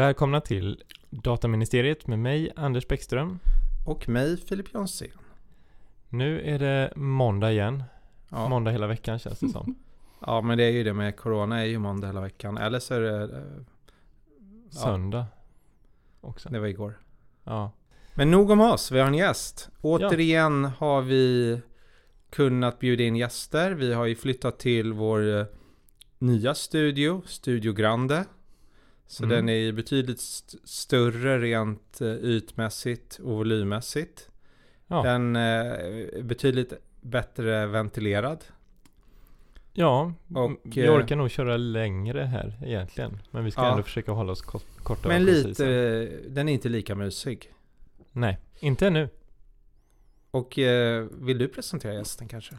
Välkomna till Dataministeriet med mig Anders Bäckström. Och mig Filip Jonsén. Nu är det måndag igen. Ja. Måndag hela veckan känns det som. ja men det är ju det med Corona är ju måndag hela veckan. Eller så är det... eh, Ja, Söndag också. det var igår. Ja. Men nog om oss, vi har en gäst. Återigen har vi kunnat bjuda in gäster. Vi har ju flyttat till vår eh, nya studio, Studio Grande. Så Mm. den är ju betydligt st- större rent eh, ytmässigt och volymmässigt. Ja. Den eh, är betydligt bättre ventilerad. ja, Och, vi eh, orkar nog köra längre här egentligen. Men vi ska Ja. ändå försöka hålla oss kort, korta Men lite, den är inte lika mysig. Nej, inte ännu. Och vill du presentera gästen kanske?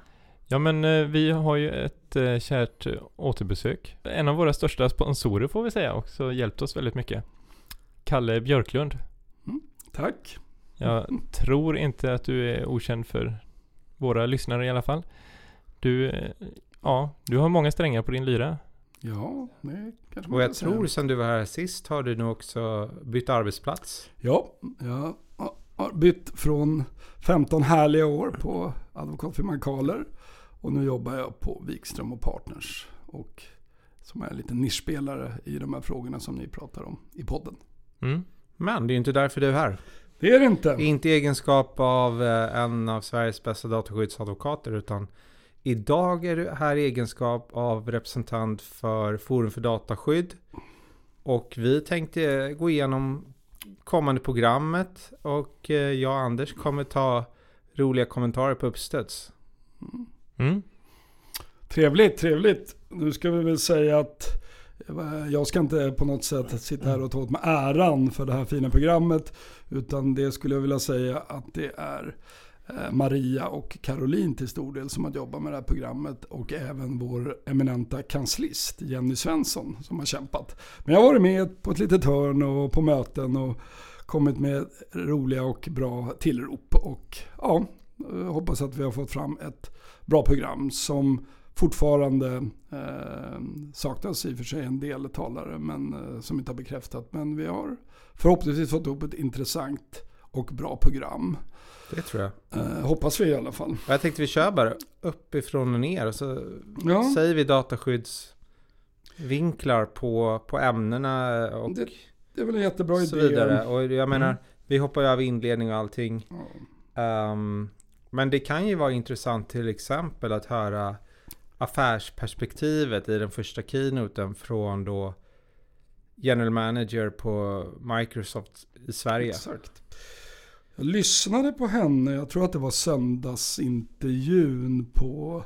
Ja men eh, vi har ju ett eh, kärt återbesök. En av våra största sponsorer får vi säga också hjälpt oss väldigt mycket. Kalle Björklund. Tack. Jag tror inte att du är okänd för våra lyssnare i alla fall. Du, eh, ja, du har många strängar på din lyra. Ja, det kanske man Och jag kan säga. tror sen du var här sist har du nog också bytt arbetsplats. Ja, jag har bytt från 15 härliga år på advokatfirman Kahler. Och nu jobbar jag på Wikström och Partners. Och som är en liten nischspelare i de här frågorna som ni pratar om i podden. Mm. Men det är ju inte därför du är här. Det är det inte. Inte i egenskap av eh, en av Sveriges bästa dataskyddsadvokater utan idag är du här i egenskap av representant för Forum för dataskydd. Och vi tänkte gå igenom kommande programmet och eh, jag och Anders kommer ta roliga kommentarer på uppstöds. Mm. Mm. Trevligt, trevligt. Nu ska vi väl säga att jag ska inte på något sätt sitta här och ta åt mig äran för det här fina programmet. Utan det skulle jag vilja säga att det är eh, Maria och Caroline till stor del som har jobbat med det här programmet. Och även vår eminenta kanslist Jenny Svensson som har kämpat. Men jag har varit med på ett litet hörn och på möten och kommit med roliga och bra tillrop. Och ja, hoppas att vi har fått fram ett bra program som fortfarande eh, saknas i och för sig en del talare men eh, som inte har bekräftat. Men vi har förhoppningsvis fått ihop ett intressant och bra program. Det tror jag. Eh, hoppas vi i alla fall. Jag tänkte vi kör bara uppifrån och ner och så Ja, säger vi dataskyddsvinklar på, på ämnena och det, det är väl en jättebra så idé. vidare. Och jag menar, Mm. vi hoppar ju över inledning och allting. Ja. Ehm, men det kan ju vara intressant till exempel att höra affärsperspektivet i den första keynoten från då General Manager på Microsoft i Sverige. Exakt. Jag lyssnade på henne, jag tror att det var söndagsintervjun på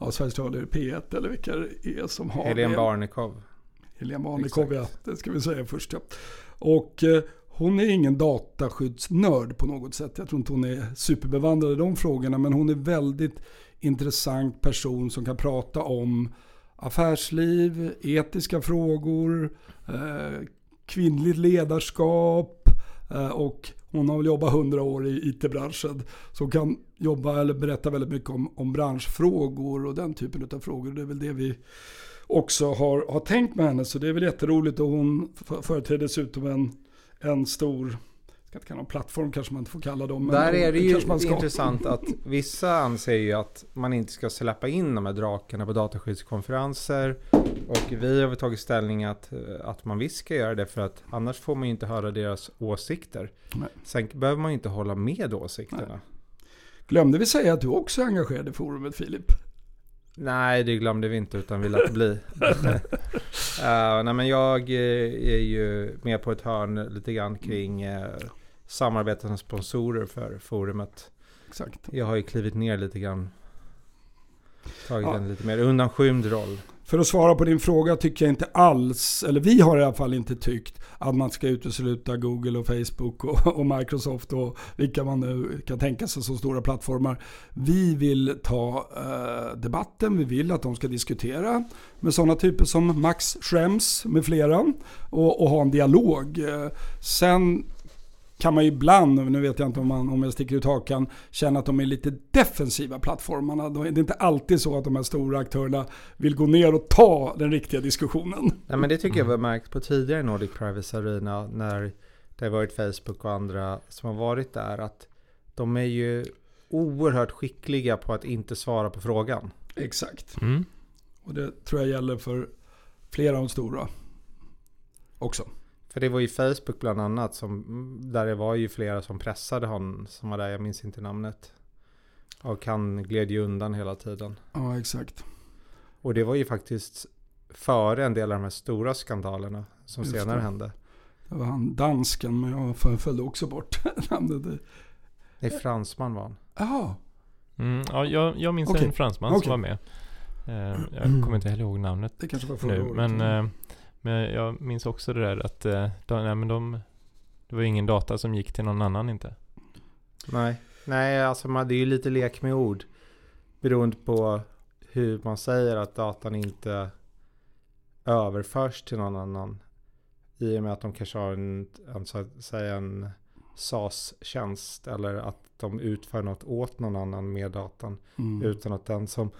ja, Sveriges Radio P1 eller vilka det är som har Helene det. Barnekow. Helene Barnekow, ja. Det ska vi säga först ja. Och eh, hon är ingen dataskyddsnörd på något sätt. Jag tror inte hon är superbevandrad i de frågorna. Men hon är väldigt intressant person som kan prata om affärsliv, etiska frågor, eh, kvinnligt ledarskap eh, och hon har väl jobbat 100 år i IT-branschen. Så hon kan jobba eller berätta väldigt mycket om, om branschfrågor och den typen av frågor. Det är väl det vi också har, har tänkt med henne. Så det är väl jätteroligt och hon företräder dessutom en, en stor, jag ska inte kalla dem plattform kanske man inte får kalla dem. Där är det ju man ska. intressant att vissa anser ju att man inte ska släppa in de här drakarna på dataskyddskonferenser. Och vi har tagit ställning att, att man visst ska göra det för att annars får man ju inte höra deras åsikter. Nej. Sen behöver man ju inte hålla med åsikterna. Glömde vi säga att du också är engagerad i forumet Filip? Nej, det glömde vi inte utan vi lät bli. uh, nej, men jag eh, är ju med på ett hörn lite grann kring uh, samarbetande sponsorer för forumet. Exakt. Jag har ju klivit ner lite grann. Tagit Ja. en lite mer undanskymd roll. För att svara på din fråga tycker jag inte alls, eller vi har i alla fall inte tyckt att man ska utesluta Google och Facebook och, och Microsoft och vilka man nu kan tänka sig som stora plattformar. Vi vill ta eh, debatten, vi vill att de ska diskutera med sådana typer som Max Schrems med flera och, och ha en dialog. Eh, Sen kan man ju ibland, nu vet jag inte om, man, om jag sticker ut hakan, känna att de är lite defensiva plattformarna. Det är inte alltid så att de här stora aktörerna vill gå ner och ta den riktiga diskussionen. Nej, men det tycker jag vi har märkt på tidigare Nordic Privacy Arena när det har varit Facebook och andra som har varit där. Att de är ju oerhört skickliga på att inte svara på frågan. Exakt. Mm. Och det tror jag gäller för flera av de stora också. För det var ju Facebook bland annat som, där det var ju flera som pressade honom som var där, jag minns inte namnet. Och han gled ju undan hela tiden. Ja, exakt. Och det var ju faktiskt före en del av de här stora skandalerna som Just senare det. hände. Det var han dansken, men jag föl- följde också bort namnet. Det är fransman var han. Jaha, Mm, ja, jag, jag minns Okej. en fransman Okej. som var med. Eh, jag kommer inte heller ihåg namnet det kanske var förra nu. året. Men, eh, men jag minns också det där att eh, de, nej, men de, det var ju ingen data som gick till någon annan inte. Nej, nej alltså man, det är ju lite lek med ord. Beroende på hur man säger att datan inte överförs till någon annan. I och med att de kanske har en, en, så att säga en SAS-tjänst eller att de utför något åt någon annan med datan. Mm. Utan att den som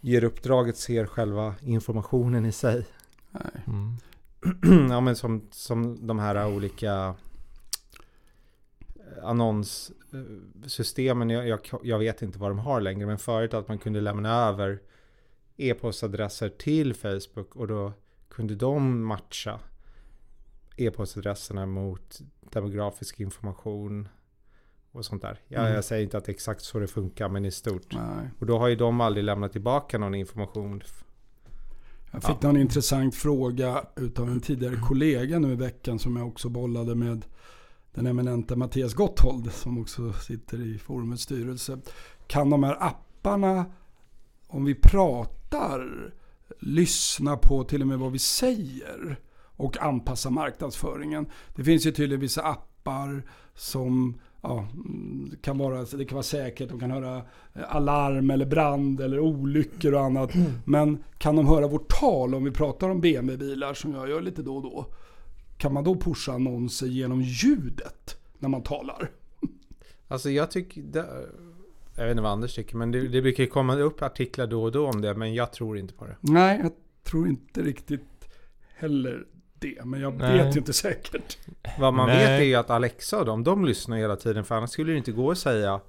ger uppdraget ser själva informationen i sig. Nej. Mm. ja men som, som de här olika eh, annonssystemen. Jag, jag, jag vet inte vad de har längre. Men förut att man kunde lämna över e-postadresser till Facebook. Och då kunde de matcha e-postadresserna mot demografisk information. Och sånt där. Jag, Mm. jag säger inte att det är exakt så det funkar men i stort. Nej. Och då har ju de aldrig lämnat tillbaka någon information. Jag fick en intressant fråga utav en tidigare kollega nu i veckan som jag också bollade med den eminenta Mattias Gotthold som också sitter i forumets styrelse. Kan de här apparna, om vi pratar, lyssna på till och med vad vi säger och anpassa marknadsföringen? Det finns ju tydligen vissa appar som ja, mm, kan vara, det kan vara säkert, de kan höra eh, alarm eller brand eller olyckor och annat. Men kan de höra vårt tal om vi pratar om BMW-bilar som jag gör lite då och då? Kan man då pusha annonser genom ljudet när man talar? Alltså jag tycker... Det, jag vet inte vad Anders tycker men det, det brukar komma upp artiklar då och då om det. Men jag tror inte på det. Nej, jag tror inte riktigt heller det. Men jag Nej. vet ju inte säkert. Vad man Nej. vet är ju att Alexa och de, de lyssnar hela tiden. För annars skulle det inte gå att säga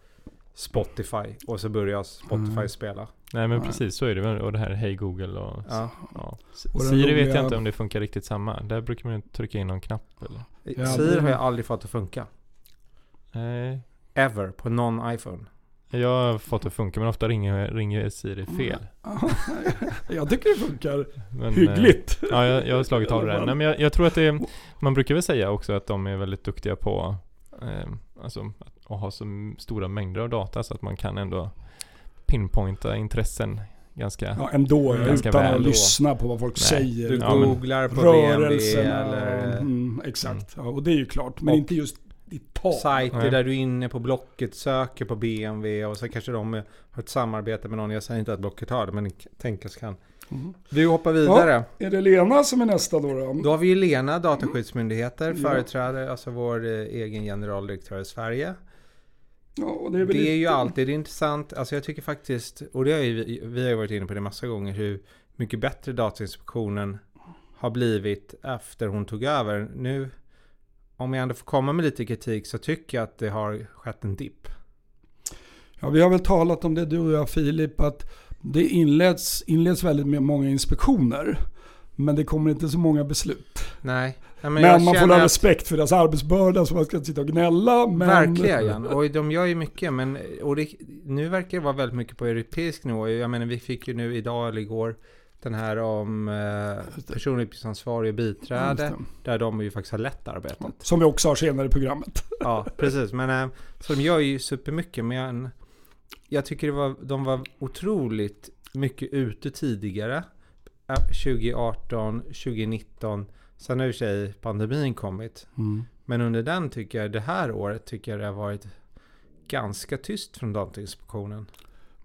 Spotify och så börjar Spotify Mm. spela. Nej men Nej. precis så är det. Och det här Hej Google och Ja. ja. Och Siri vet jag inte om det funkar riktigt samma. Där brukar man ju trycka in någon knapp eller? Ja, Siri har jag aldrig fått att funka. Nej. Ever på någon iPhone. Jag har fått det att funka men ofta ringer, ringer Siri fel. jag tycker det funkar Men, eh, hyggligt. Ja, jag, jag har slagit av det där. Nej, men jag, jag tror att det är, man brukar väl säga också att de är väldigt duktiga på eh, alltså, att, ha så stora mängder av data så att man kan ändå pinpointa intressen ganska... Ja, ändå. Mm. Ganska utan väl att då. lyssna på vad folk Nej, säger. Du Ja, men- googlar på BMW Rörelserna. eller Mm, exakt. Ja, och det är ju klart. Men Och- inte just ditt tal. sajter Nej. där du är inne på Blocket, söker på BMW och så kanske de har ett samarbete med någon. Jag säger inte att Blocket har det men tänkas kan. Mm. Vi hoppar vidare. Är det Lena som är nästa då? då? Då har vi ju Lena, Dataskyddsmyndigheter, Ja. företräder, alltså vår eh, egen generaldirektör i Sverige. Ja, och det är, väl Det är ju alltid intressant, alltså jag tycker faktiskt, och det har ju, vi- vi har ju varit inne på det massa gånger, hur mycket bättre Datainspektionen har blivit efter hon tog över. Nu, om jag ändå får komma med lite kritik så tycker jag att det har skett en dipp. Ja, vi har väl talat om det du och jag Filip, att det inleds, inleds väldigt med många inspektioner. Men det kommer inte så många beslut. Nej, nej, Men, jag man får ha respekt för deras arbetsbörda så man ska inte sitta och gnälla. Men... Verkligen, och de gör ju mycket men och det, nu verkar det vara väldigt mycket på europeisk nivå. Jag menar vi fick ju nu idag eller igår den här om eh, Ja, just biträde. Där de ju faktiskt har lett arbetet. Som vi också har senare i programmet. Ja, precis. Men eh, så de gör ju supermycket. Men jag tycker det var, de var otroligt mycket ute tidigare. Eh, 2018, 2019. Sen har i och för sig pandemin kommit. Men under den tycker jag, det här året tycker jag det har varit ganska tyst från Datainspektionen.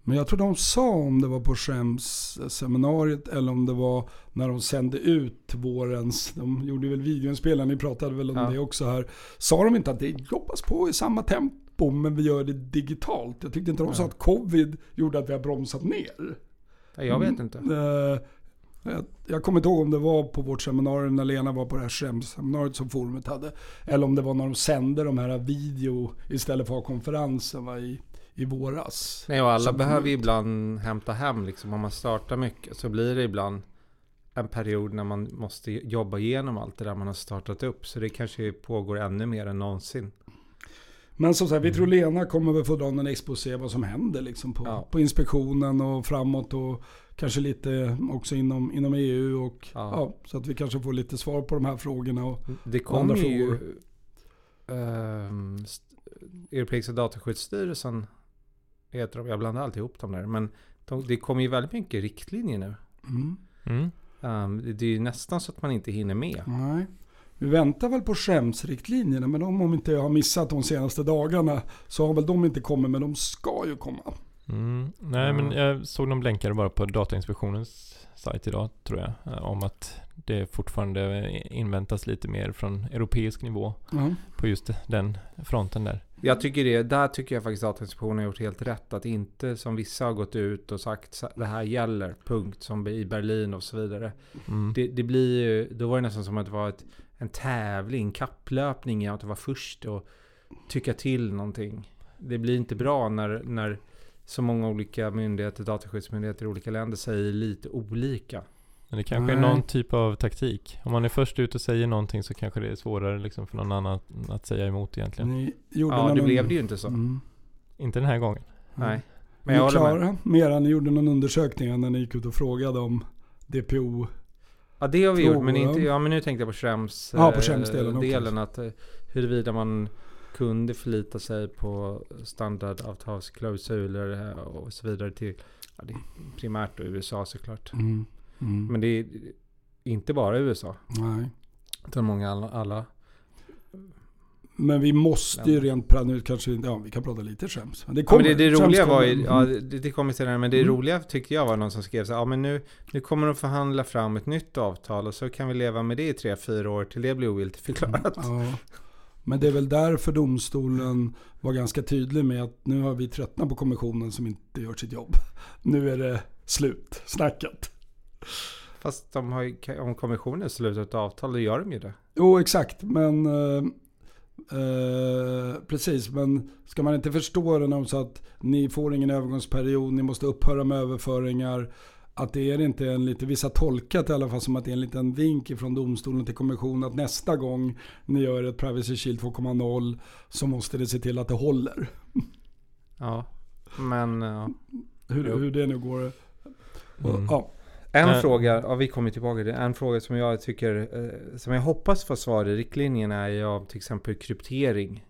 Men jag tror de sa om det var på Schrems seminariet eller om det var när de sände ut vårens, de gjorde väl videoinspelningen, ni pratade väl om Ja. det också här. Sa de inte att det jobbas på i samma tempo men vi gör det digitalt? Jag tyckte inte de sa Ja. att covid gjorde att vi har bromsat ner. Ja, Jag vet Mm. inte. Eh, jag, jag kommer inte ihåg om det var på vårt seminarium när Lena var på det här Schrems-seminariet som forumet hade. Eller om det var när de sände de här video istället för att ha konferensen va, i, i våras. Nej, och alla behöver ju ibland hämta hem liksom. Om man startar mycket så blir det ibland en period när man måste jobba igenom allt det där man har startat upp. Så det kanske pågår ännu mer än någonsin. Men som sagt, vi Mm. tror Lena kommer väl få dra en exposé vad som händer liksom på, Ja. på inspektionen och framåt och kanske lite också inom, inom EU. Och, Ja. ja. så att vi kanske får lite svar på de här frågorna. Och, Det Och andra kommer ju... st- Europeiska dataskyddsstyrelsen heter de. Jag blandar alltid ihop dem där. Men de, det kommer ju väldigt mycket riktlinjer nu. mm, Mm. Ehm, det, det är ju nästan så att man inte hinner med. nej. Vi väntar väl på skämsriktlinjerna men de, om inte jag har missat de senaste dagarna så har väl de inte kommit men de ska ju komma. Mm. Nej, men jag såg de blänkade bara på Datainspektionens sajt idag, tror jag. eh, Om att det fortfarande inväntas lite mer från europeisk nivå på just den fronten där. Jag tycker det, där tycker jag faktiskt att Datainspektionen har gjort helt rätt. Att inte som vissa har gått ut och sagt "Så- det här gäller, punkt. Som i Berlin och så vidare. Mm. Det, det blir ju, då var det nästan som att det var ett, en tävling, kapplöpning i att vara först och tycka till någonting. Det blir inte bra när, när så många olika myndigheter, dataskyddsmyndigheter i olika länder säger lite olika. Men det kanske är Nej. någon typ av taktik. Om man är först ut och säger någonting så kanske det är svårare liksom för någon annan att säga emot egentligen. Ni gjorde Ja, någon det blev det ju inte så. Mm. Inte den här gången. Nej. Men jag ni klara med? Ni gjorde någon undersökning när ni gick ut och frågade om DPO. Ja det har vi gjort, men, inte, ja. men nu tänkte jag på Schrems Ja, på eh, Schrems-delen också. delen att eh, huruvida man kunde förlita sig på standardavtalsklausuler eh, och så vidare till ja, det är primärt då USA såklart. Mm. Mm. Men det är inte bara USA, Nej. utan många alla. alla. Men vi måste ju rent nu kanske, ja vi kan prata lite skäms. Men det Ja, kommer. men det, det roliga var ju, ja, Mm. det, det kommer senare, men det Mm. roliga tyckte jag var någon som skrev så här, ja men nu, nu kommer de förhandla fram ett nytt avtal och så kan vi leva med det i tre, fyra år till det blir ogiltigt förklarat. Ja. Men det är väl därför domstolen var ganska tydlig med att nu har vi tröttnat på kommissionen som inte gör sitt jobb. Nu är det slut, snackat. Fast de har ju, om kommissionen slutar ett avtal, då gör de ju det. Jo, exakt. Men eh, eh, precis, men ska man inte förstå det när de sa att ni får ingen övergångsperiod, ni måste upphöra med överföringar. Att det är inte en lite, vissa tolkat i alla fall som att det är en liten vink från domstolen till kommissionen att nästa gång ni gör ett Privacy Shield 2.0 så måste det se till att det håller. Ja, men ja. Hur, hur det nu går. Mm. Ja. En Nej. fråga, ja vi kommer tillbaka till. En fråga som jag tycker, eh, som jag hoppas få svar i riktlinjerna är ju av till exempel kryptering.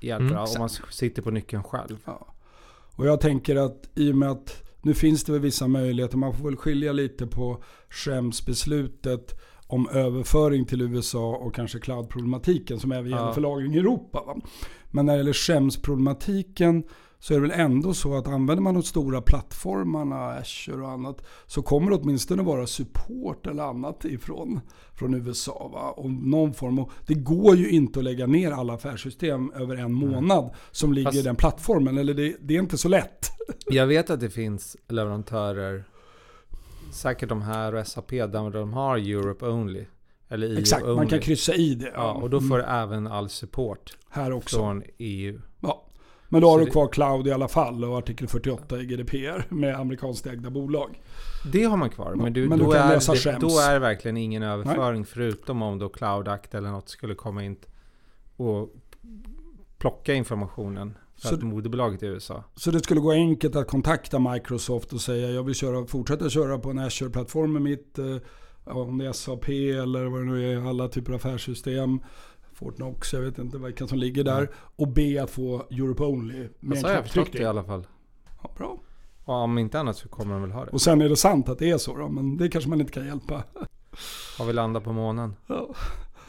Hjälper, Mm. om man sitter på nyckeln själv. Ja. Och jag tänker att i och med att nu finns det väl vissa möjligheter. Man får väl skilja lite på Schrems-beslutet om överföring till USA och kanske cloud-problematiken som även gäller Ja. för lagring i Europa. Va? Men när det gäller Schrems-problematiken så är det väl ändå så att använder man de stora plattformarna, Azure och annat, så kommer det åtminstone vara support eller annat ifrån från USA. Va? Och någon form av, det går ju inte att lägga ner alla affärssystem över en månad som ligger i Fast- den plattformen. Eller det, det är inte så lätt. Jag vet att det finns leverantörer, säkert de här och SAP, där de har Europe Only. Eller EU Exakt, only. man kan kryssa i det. Ja, och då får Mm. även all support Här också. från E EU. Ja. Men då har Så du det- kvar cloud i alla fall och artikel 48 i GDPR med amerikanskt ägda bolag. Det har man kvar, men, du, Men du då, kan är det, då är verkligen ingen överföring förutom om då Cloud Act eller något skulle komma in och plocka informationen för Så- att moderbolaget i USA. Så det skulle gå enkelt att kontakta Microsoft och säga jag vill köra, fortsätta köra på en Azure-plattform med mitt, eh, om det är SAP eller vad det nu är, alla typer av affärssystem. Fortnox, jag vet inte vilka som ligger där. Och be att få Europe Only med Men en så har jag förstått det i alla fall. Ja, bra. Och om inte annat så kommer de väl ha det. Och sen är det sant att det är så då, men det kanske man inte kan hjälpa. Har vi landat på månen? Ja,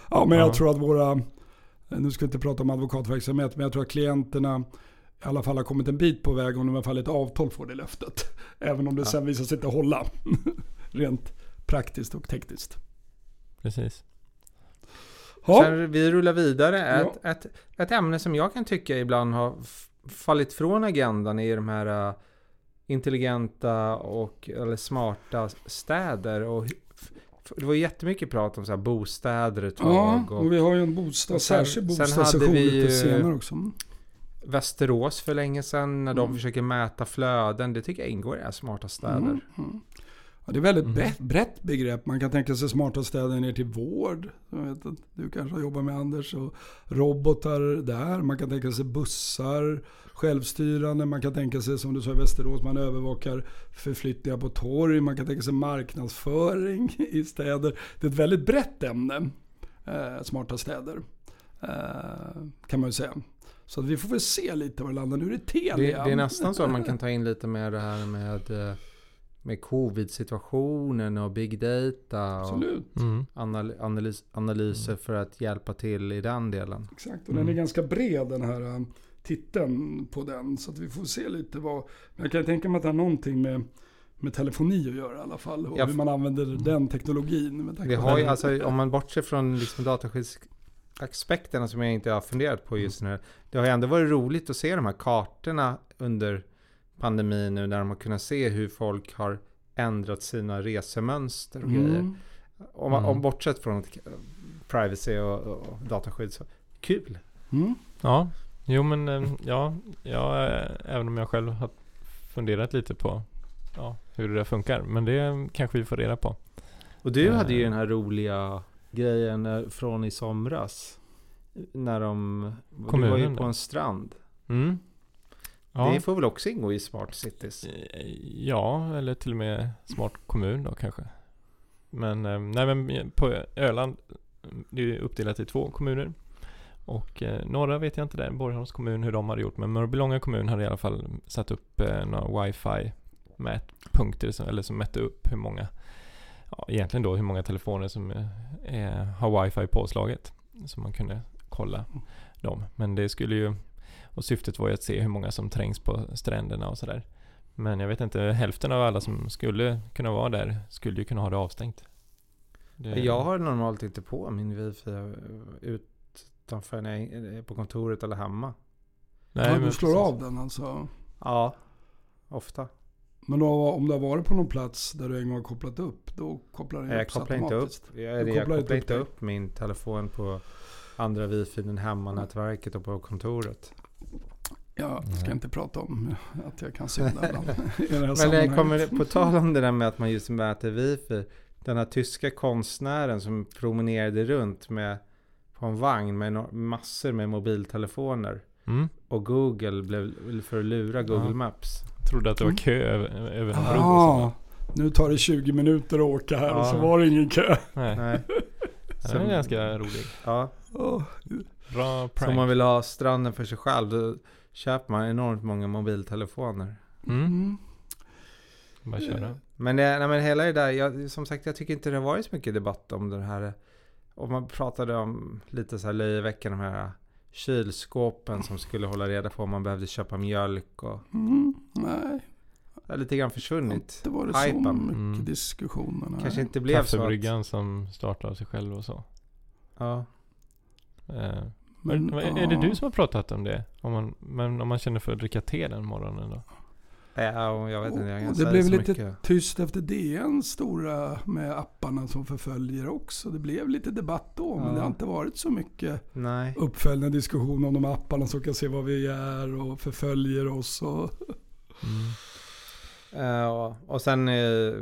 ja men jag Ja. tror att våra, nu ska vi inte prata om advokatverksamhet, men jag tror att klienterna i alla fall har kommit en bit på väg om de i alla fall ett avtal får det löftet. Även om det Ja. sen visar sig inte hålla. Rent praktiskt och tekniskt. Precis. Ja, Sen vi rullar vidare. Ja. Ett, ett, ett ämne som jag kan tycka ibland har fallit från agendan är de här uh, intelligenta och eller smarta städer. Och, det var jättemycket prat om så här bostäder ett tag. ja och och vi har ju en bostad, sen- särskild bostadssession lite senare också. Mm. Västerås för länge sedan när de Mm. försöker mäta flöden. Det tycker jag ingår i smarta städer. Mm, mm. Ja, det är väldigt Mhm. brett, begrepp. Man kan tänka sig smarta städer ner till vård. Jag vet att du kanske har jobbat med Anders. Och robotar där. Man kan tänka sig bussar, självstyrande. Man kan tänka sig som du sa i Västerås, man övervakar förflyttningar på torg. Man kan tänka sig marknadsföring i städer. Det är ett väldigt brett ämne, eh, smarta städer. Eh, kan man ju säga. Så att vi får väl se lite var det landar. Nu är det Telia. Det, det är nästan så att man kan ta in lite med det här med, eh, med covid-situationen och big data. Och Absolut. Mm. anal analys, analyser för att hjälpa till i den delen. Exakt, och den är Mm. ganska bred den här um, titeln på den. Så att vi får se lite vad... Men jag kan tänka mig att det har någonting med, med telefoni att göra i alla fall. Och Ja, hur man använder den teknologin. Vi har ju, alltså, om man bortser från liksom dataskyddsaspekterna som jag inte har funderat på just nu. Det har ju ändå varit roligt att se de här kartorna under pandemin nu när de har kunnat se hur folk har ändrat sina resemönster och grejer. Mm. Om, man- Mm. om bortsett från privacy och, och dataskydd så kul. Mm. Ja, jo men eh, ja, ja, eh, även om jag själv har funderat lite på ja, hur det där funkar. Men det kanske vi får reda på. Och du Eh. hade ju den här roliga grejen eh, från i somras. När de, du var ju Kommunen på en strand. Mm. Ja. Det får väl också ingå i Smart Cities? Eh, Ja, eller till och med smart kommun då kanske. Men, eh, nej men på Öland, det är ju uppdelat i två kommuner. Och eh, norra vet jag inte där, Borgholms kommun, hur de hade gjort. Men Mörbylånga kommun hade i alla fall satt upp eh, några wifi mätpunkter, som, eller som mätte upp hur många, ja egentligen då hur många telefoner som eh, har wifi påslaget. Så man kunde kolla dem. Men det skulle ju, och syftet var ju att se hur många som trängs på stränderna och sådär. Men jag vet inte, hälften av alla som skulle kunna vara där skulle ju kunna ha det avstängt. Det, Jag har normalt inte på min wifi utanför när jag är på kontoret eller hemma. Nej, ja, men du slår precis. av den alltså. Ja, ofta. Men då, om du har varit på någon plats där du en gång har kopplat upp, då kopplar den Jag upp kopplar inte upp, jag, jag kopplar inte inte upp upp min telefon på andra wifi än hemmanätverket och på kontoret. Jag ska inte prata om att jag kan synda ibland Men det kommer på tal om det där med att man just mäter wifi. Den här tyska konstnären som promenerade runt med på en vagn med massor med mobiltelefoner. Mm. Och Google blev för att lura Google Ja. Maps. Trodde att det var Mm. kö över, över en bro och Ah, så. nu tar det 20 minuter att åka här och så Ja. var det ingen kö. Nej, Nej. den är ganska rolig. Ja, Oh, Bra så om prank. man vill ha stranden för sig själv då köper man enormt många mobiltelefoner. Mm. mm. Bara köra. Men, det, nej, men hela det där, jag, som sagt jag tycker inte det har varit så mycket debatt om det här. Och man pratade om lite så här löjeväckande de här kylskåpen som skulle hålla reda på om man behövde köpa mjölk och Mm. Nej, det har lite grann försvunnit. det var det så Hypen. mycket Mm. diskussioner. nej. Kanske inte blev så att, som startar av sig själv och så. ja. Eh, Men, är, är det du som har pratat om det? Om man, men om man känner för att dricka te den morgonen då? Ja, jag vet inte, jag Och det blev lite mycket. tyst efter DNs stora med apparna som förföljer också. Det blev lite debatt då, men Ja. det har inte varit så mycket Nej. uppföljande diskussion om de apparna som kan se vad vi är och förföljer oss. Och, Mm. Eh, och, sen, eh,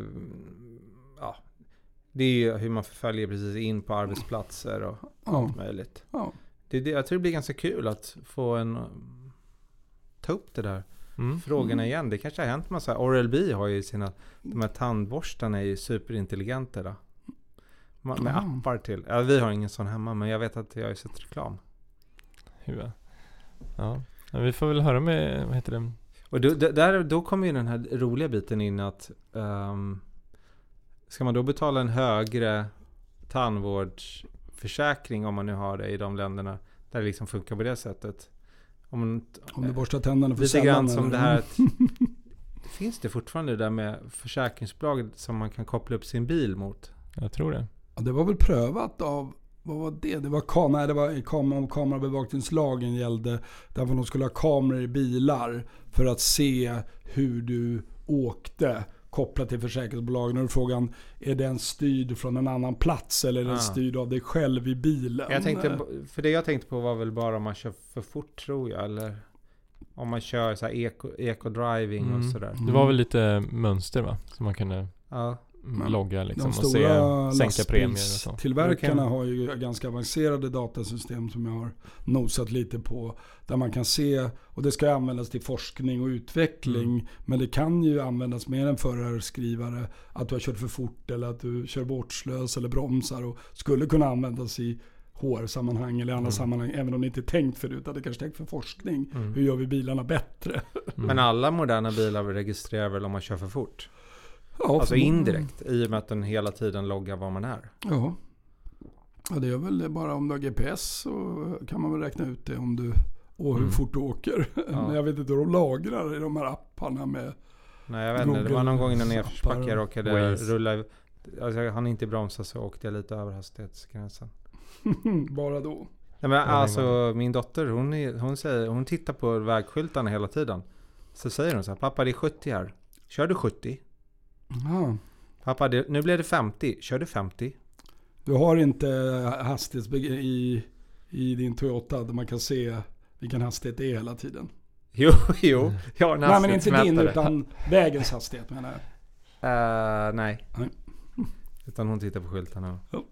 ja, det är ju hur man förföljer precis in på arbetsplatser och ja, allt möjligt. ja. Det, det, jag tror det blir ganska kul att få en, ta upp det där Mm. frågorna Mm. igen. Det kanske har hänt massa, Oral-B har ju sina, de här tandborstarna är ju superintelligenta då. Med Ja. appar till. Ja, vi har ingen sån hemma men jag vet att jag har sett reklam. Hua. Ja. Men vi får väl höra med, vad heter det? Och då, där, då kommer ju den här roliga biten in att ehm, Ska man då betala en högre tandvårdsförsäkring om man nu har det i de länderna där det liksom funkar på det sättet? Om, man- Om du borstar tänderna för Lite sällan. grann som eller? det här att Finns det fortfarande det där med försäkringsbolag som man kan koppla upp sin bil mot? Jag tror det. Ja, det var väl prövat av, vad var det? Det var, kam nej, det var kam om kamerabevakningslagen gällde. Därför de skulle ha kameror i bilar för att se hur du åkte kopplat till försäkringsbolagen. Och frågan, är den styrd från en annan plats eller är den Ah. styrd av dig själv i bilen? Jag tänkte, för det jag tänkte på var väl bara om man kör för fort tror jag. Eller om man kör så här eco, eco-driving och Mm. sådär. Det var väl lite mönster va? Som man kunde Ja. Men logga liksom de och se, stora sänka premier och så. lastbilstillverkarna Det kan- har ju ganska avancerade datasystem som jag har nosat lite på. Där man kan se, och det ska användas till forskning och utveckling. Mm. Men det kan ju användas med en förarskrivare. Att du har kört för fort eller att du kör vårdslös eller bromsar. Och skulle kunna användas i HR-sammanhang eller andra Mm. sammanhang. Även om det inte är tänkt för det utan det kanske är tänkt för forskning. Mm. Hur gör vi bilarna bättre? Mm. Men alla moderna bilar registrerar väl om man kör för fort? Ja, Alltså indirekt. I och med att den hela tiden loggar var man är. Ja. ja, det är väl bara om du har GPS så kan man väl räkna ut det om du och hur Mm. fort du åker. Ja. Men jag vet inte hur de lagrar i de här apparna med. Nej jag vet inte. Det var någon gång i någon nedförsbacke jag råkade Waze. rulla. Alltså jag hann inte bromsa så åkte jag lite över hastighetsgränsen. bara då. Nej men alltså min dotter hon, är, hon, säger, hon tittar på vägskyltarna hela tiden. Så säger hon så här, pappa det är 70 här. Kör du 70? Ja. Pappa det, nu blev det 50. Kör du 50? Du har inte hastighetsbeg i, i din Toyota där man kan se vilken hastighet det är hela tiden. Jo, jo. Jag har en Nej men inte din utan vägens hastighet menar jag. Eh, nej. Nej. Utan hon tittar på skyltarna. Ja.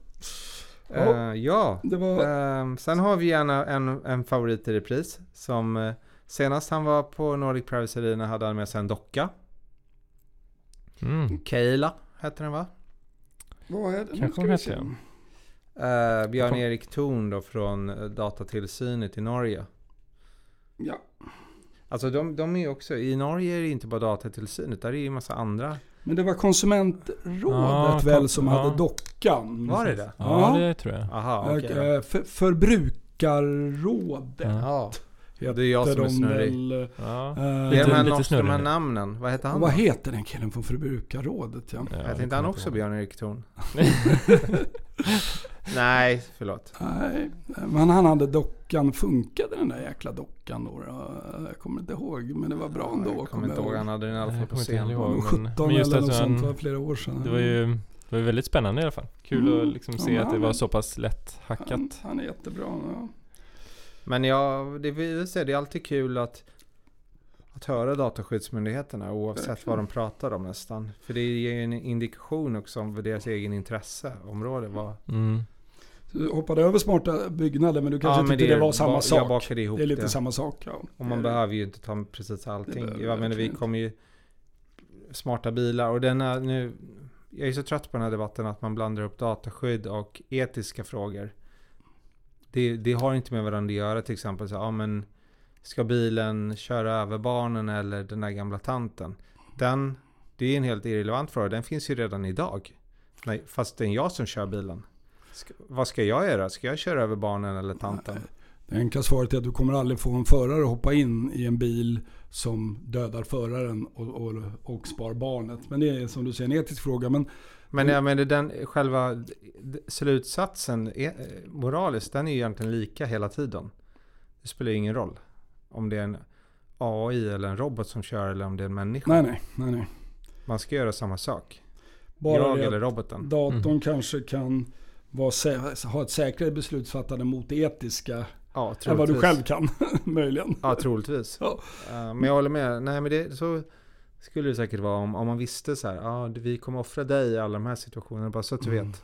Eh, ja. Det var... Ehm, sen har vi gärna en, en favorit i repris. Som eh, senast han var på Nordic Privacy Arena hade han med sig en docka. Mm. Keila hette den va? Vad är det? Kanske hon se. det. Uh, Björn-Erik Thorn då från eh, Datatillsynet i Norge. Ja. Alltså de, de är ju också, i Norge är det inte bara Datatillsynet, där är det ju en massa andra. Men det var konsumentrådet Ja, väl som ja. hade dockan. Var det det? Ja, Ja. det tror jag. Aha, då. Eh, för, förbrukarrådet Ja. Ja. Det är jag som är snurrig. Ja. Det är Lite- de här, namnen. Vad heter han och vad då? heter den killen från förbrukarrådet? Ja? Ja, Hette inte han också Björn-Erik Thorn? Nej, förlåt. Nej, men han hade dockan. Funkade den där jäkla dockan då? Jag kommer inte ihåg, men det var bra ändå. Jag kommer inte ihåg, han hade den i alla fall på scen. Det var ihåg. nog men- 17 men just eller något han- sånt, det var flera år sedan. Det var ju, det var väldigt spännande i alla fall. Kul Mm. att liksom Ja, se att det han var så pass lätt han, hackat. han är jättebra. Ja. Men ja, det vill säga, det är alltid kul att, att höra Dataskyddsmyndigheterna oavsett Verkligen. vad de pratar om nästan. För det ger ju en indikation också om deras egen intresseområde var. Mm. Du hoppade över smarta byggnader, men du kanske Ja, men tyckte det, är var samma sak. Jag bakade ihop det är lite det. samma sak. Ja. Och man Det- behöver ju inte ta precis Det allting. Jag menar, vi kommer ju smarta bilar och den är nu jag är så trött på den här debatten att man blandar upp dataskydd och etiska frågor. Det, det har inte med varandra att göra till exempel. Så, ja, men ska bilen köra över barnen eller den där gamla tanten? Den, det är en helt irrelevant fråga. Den finns ju redan idag. Nej, fast det är jag som kör bilen. Ska, vad ska jag göra? Ska jag köra över barnen eller tanten? Det enkla svaret är att du kommer aldrig få en förare att hoppa in i en bil som dödar föraren och, och, och spar barnet. Men det är som du säger en etisk fråga. Men Men jag menar den själva slutsatsen är, eh, moraliskt, den är ju egentligen lika hela tiden. Det spelar ju ingen roll om det är en AI eller en robot som kör eller om det är en människa. nej, nej, nej, nej. Man ska göra samma sak. Bara jag eller roboten. datorn Mm. kanske kan vara, ha ett säkrare beslutsfattande mot det etiska Ja, än vad du själv kan. Möjligen. Ja, troligtvis. Ja. Eh, men jag håller med. Nej, men det, så skulle det säkert vara om, om man visste så här. Ja, vi kommer offra dig i alla de här situationerna. Bara så att du Mm. vet.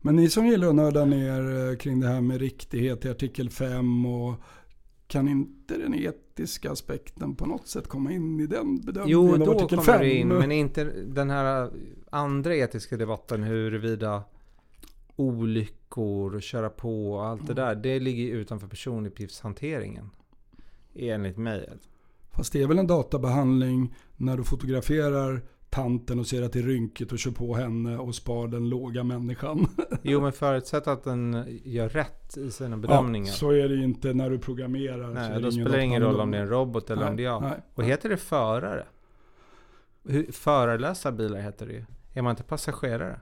Men ni som gillar att nörda ner eh, kring det här med riktighet i artikel 5 och kan inte den etiska aspekten på något sätt komma in i den bedömningen Jo, av då artikel kommer 5? det in. Men inte den här andra etiska debatten huruvida olyckor och köra på och allt det Mm. där. Det ligger utanför personuppgiftshanteringen. Enligt mig. Fast det är väl en databehandling när du fotograferar tanten och ser att det är rynkigt och kör på henne och spar den låga människan. Jo, men förutsatt att den gör rätt i sina bedömningar. Ja, så är det ju inte när du programmerar. Nej, då ingen spelar det ingen roll om det är en robot eller om det är jag. Nej, Och heter det förare? Hur, förarlösa bilar heter det ju. Är man inte passagerare?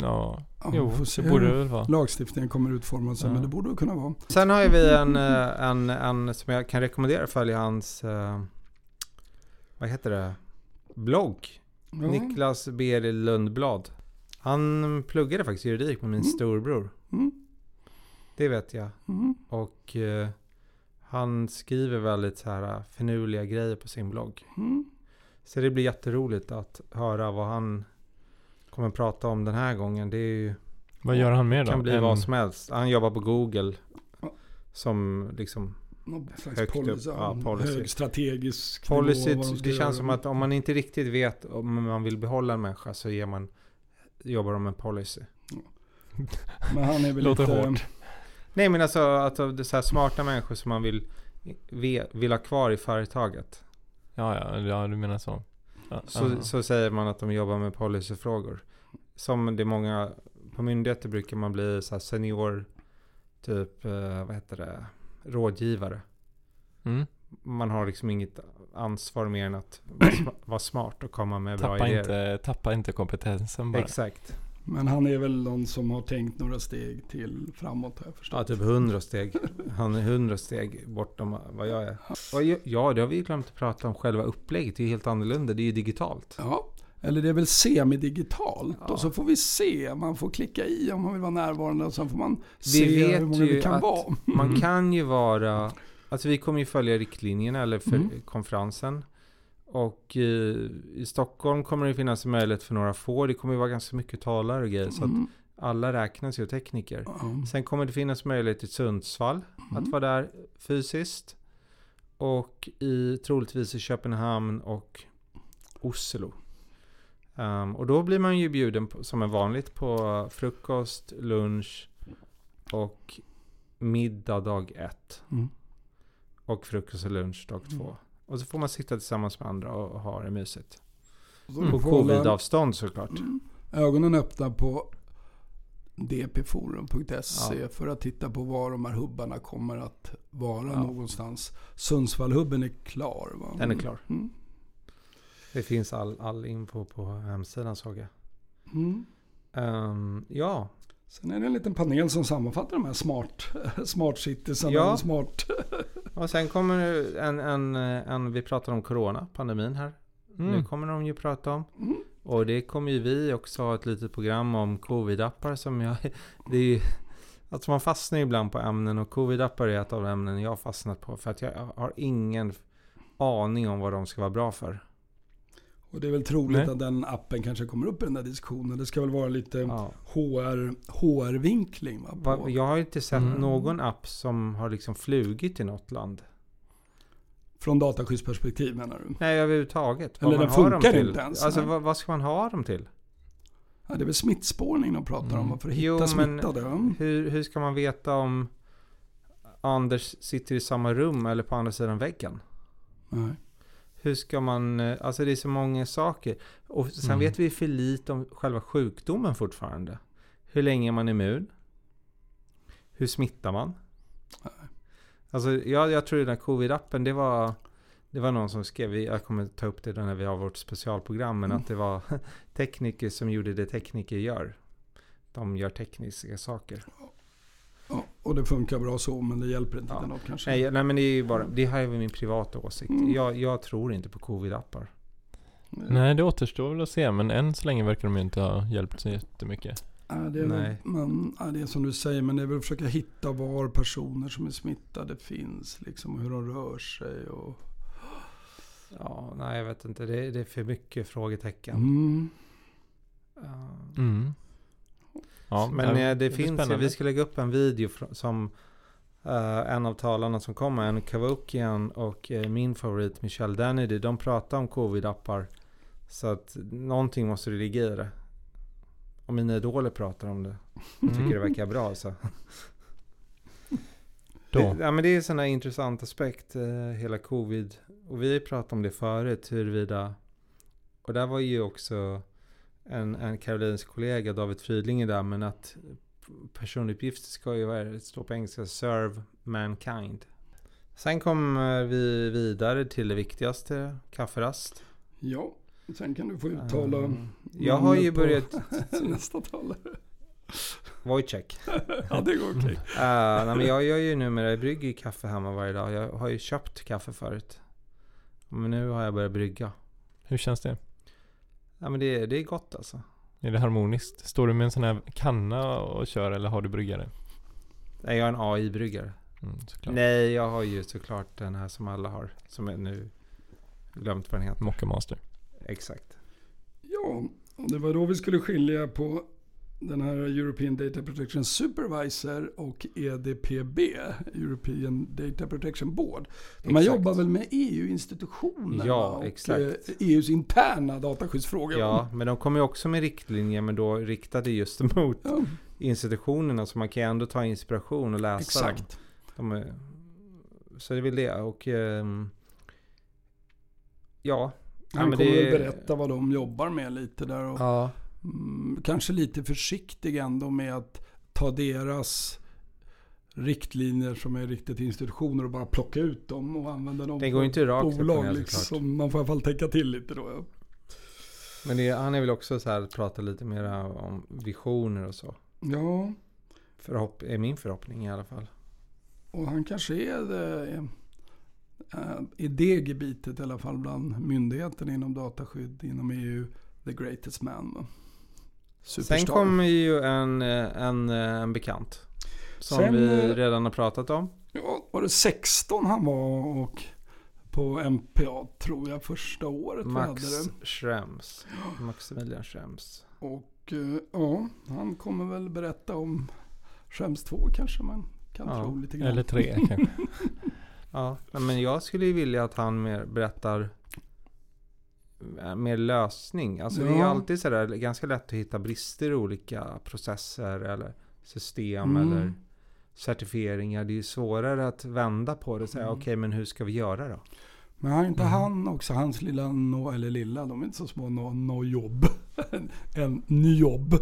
Ja, Ja, jo, det borde det väl vara. Lagstiftningen kommer utformas Ja. men det borde det kunna vara. Sen har ju vi en, eh, en, en som jag kan rekommendera att följa hans, eh, vad heter det, blogg. Ja. Niklas B. Lundblad. Han pluggade faktiskt juridik med min Mm. storbror. Mm, Det vet jag. mm. Och eh, han skriver väldigt så här finurliga grejer på sin blogg. Mm. Så det blir jätteroligt att höra vad han kommer prata om den här gången. Det är ju, Vad gör han mer då? kan bli En- vad som helst. Han jobbar på Google. Ja. Som liksom Någon slags Högt upp, policy, ja, policy. Hög strategisk policy. nivå, de Det känns göra. som att om man inte riktigt vet om man vill behålla en människa så ger man, jobbar de med policy. Men han är väl Låter lite... hårt. Nej men alltså att det är så här smarta människor som man vill, vill ha kvar i företaget. Ja, ja, ja, du menar så. Så, så säger man att de jobbar med policyfrågor. Som det är många, på myndigheter brukar man bli så senior, typ, eh, vad heter det, rådgivare. Mm. Man har liksom inget ansvar mer än att vara sma- vara smart och komma med bra Tappa, idéer. inte, tappa inte kompetensen bara. Exakt. Men han är väl någon som har tänkt några steg till framåt har jag förstått. Ja, typ hundra steg. Han är hundra steg bortom vad jag är. Ja, det har vi ju glömt att prata om själva upplägget. Det är ju helt annorlunda. Det är ju digitalt. Ja, eller det är väl semidigitalt. Ja. Och så får vi se. Man får klicka i om man vill vara närvarande och sen får man Vi se hur många vi kan vara. Man Mm. kan ju vara... Alltså vi kommer ju följa riktlinjerna eller för Mm. konferensen. Och eh, i Stockholm kommer det finnas möjlighet för några få. Det kommer ju vara ganska mycket talare och grejer. Så att Mm. alla räknas ju tekniker. Ja. Sen kommer det finnas möjlighet i Sundsvall att Mm. vara där fysiskt. Och i, troligtvis i Köpenhamn och Oslo. Ehm, och då blir man ju bjuden på, som är vanligt på frukost, lunch och middag dag ett. Mm. Och frukost och lunch dag Mm. två. Och så får man sitta tillsammans med andra och ha det mysigt. Mm. På covid-avstånd såklart. Mm. ögonen öppna på dpforum.se Ja. för att titta på var de här hubbarna kommer att vara Ja. någonstans. Sundsvallhubben är klar va? Den är klar. Mm. Det finns all, all info på hemsidan såg jag. Mm. Ehm, ja, Sen är det en liten panel som sammanfattar de här smart, smart citiesarna Ja. och smart... och sen kommer en, en, en, vi pratar om corona, pandemin här. Mm. Nu kommer de ju prata om. Mm. Och det kommer ju vi också ha ett litet program om covid-appar som jag... Det är ju... Alltså man fastnar ju ibland på ämnen och covid-appar är ett av ämnen jag har fastnat på. För att jag har ingen aning om vad de ska vara bra för. Och det är väl troligt Nej. att den appen kanske kommer upp i den där diskussionen. Det ska väl vara lite Ja. HR, HR-vinkling va? Va- På, Jag har inte sett Mm. någon app som har liksom flugit i något land. Från dataskyddsperspektiv menar du? Nej, överhuvudtaget. Eller Vad den funkar till. inte ens, Alltså vad, vad ska man ha dem till? Ja, det är väl smittspårning de pratar om Mm. för att hitta Jo, men- smittade. Mm. Hur, hur ska man veta om Anders sitter i samma rum eller på andra sidan väggen? Nej. Hur ska man, eh, alltså det är så många saker. Och sen Mm. vet vi för lite om själva sjukdomen fortfarande. Hur länge är man immun? Hur smittar man? Alltså jag, jag tror den här covid-appen, det var, det var någon som skrev, jag kommer ta upp det när vi har vårt specialprogram, men Mm. att det var tekniker som gjorde det tekniker gör. De gör tekniska saker. Och det funkar bra så, men det hjälper inte Ja. till något kanske. Nej, nej men det är ju bara, det här är väl min privata åsikt. Mm. Jag, jag tror inte på covid-appar. Nej, det återstår väl att se. Men än så länge verkar de ju inte ha hjälpt så jättemycket. Ja, det, är väl, Nej. men, ja, det är som du säger, men det är väl att försöka hitta var personer som är smittade finns. Liksom, och hur de rör sig. Och, Ja, nej jag vet inte. Det, det är för mycket frågetecken. mm. Ja. Mm. Ja, Men eh, det, blir finns, spännande. vi ska lägga upp en video som eh, en av talarna som kommer, en Kavokian och eh, min favorit Michelle Danedy, de pratar om covid-appar. Så att någonting måste det ligga i det. Och mina idoler pratar om det. Tycker Mm. det verkar bra så. Då. Det, ja, men det är en sån här intressant aspekt, eh, hela covid. Och vi pratat om det förut, huruvida och där var ju också en, en Karolins kollega, David Frydlinge där, men att personuppgifter ska ju vara- stå på engelska, serve mankind. Sen kommer vi vidare till det viktigaste, kafferast. Ja, sen kan du få uttala Um, jag har ju börjat... nästa talare. Wojciech. Ja, det går okej. Uh, nej, men jag gör ju numera, jag brygger ju kaffe hemma varje dag. Jag har ju köpt kaffe förut. Men nu har jag börjat brygga. Hur känns det? Ja, men det, det är gott alltså. Är det harmoniskt? Står du med en sån här kanna och kör eller har du bryggare? Nej, jag är en AI-bryggare. Mm. Nej, jag har ju såklart den här som alla har. Som jag nu glömt vad den heter. Mocca Master. Exakt. Ja, och det var då vi skulle skilja på den här European Data Protection Supervisor och EDPB, European Data Protection Board. De här Exakt. jobbar väl med EU-institutionerna Ja, och exakt. eh, EUs interna dataskyddsfrågor. Ja, men de kommer ju också med riktlinjer men då riktade just mot Ja, institutionerna så man kan ju ändå ta inspiration och läsa dem. exakt. De är, så det är väl det och ehm, ja. Ja, Han men kommer det- berätta vad de jobbar med lite där. Och, Ja, kanske lite försiktig ändå med att ta deras riktlinjer som är riktigt institutioner och bara plocka ut dem och använda dem det går inte rakt bolag. Liksom. Man får i alla fall tänka till lite då. Ja. Men det, han är väl också så här att prata lite mer om visioner och så. ja, Förhopp, är min förhoppning i alla fall. och han kanske är det, eh, i det gebitet i alla fall bland myndigheterna inom dataskydd inom EU, the greatest man. Superstar. Sen kommer ju en, eh, en, eh, en bekant. Som Sen, vi eh, redan har pratat om. Ja, var det 16 han var och på MPA tror jag första året vi Max hade det. Schrems. Maximilian Schrems. Och ja, han kommer väl berätta om Skäms 2 kanske man kan Ja, tro lite grann. Eller tre kanske. Ja, men jag skulle ju vilja att han mer berättar mer lösning. Alltså det är ju Ja. alltid sådär ganska lätt att hitta brister i olika processer eller system Mm. eller certifieringar. Det är ju svårare att vända på det och säga Mm. okej men hur ska vi göra då? Men har inte Mm. han också, hans lilla, no, eller lilla, de är inte så små, no, no jobb. en ny jobb.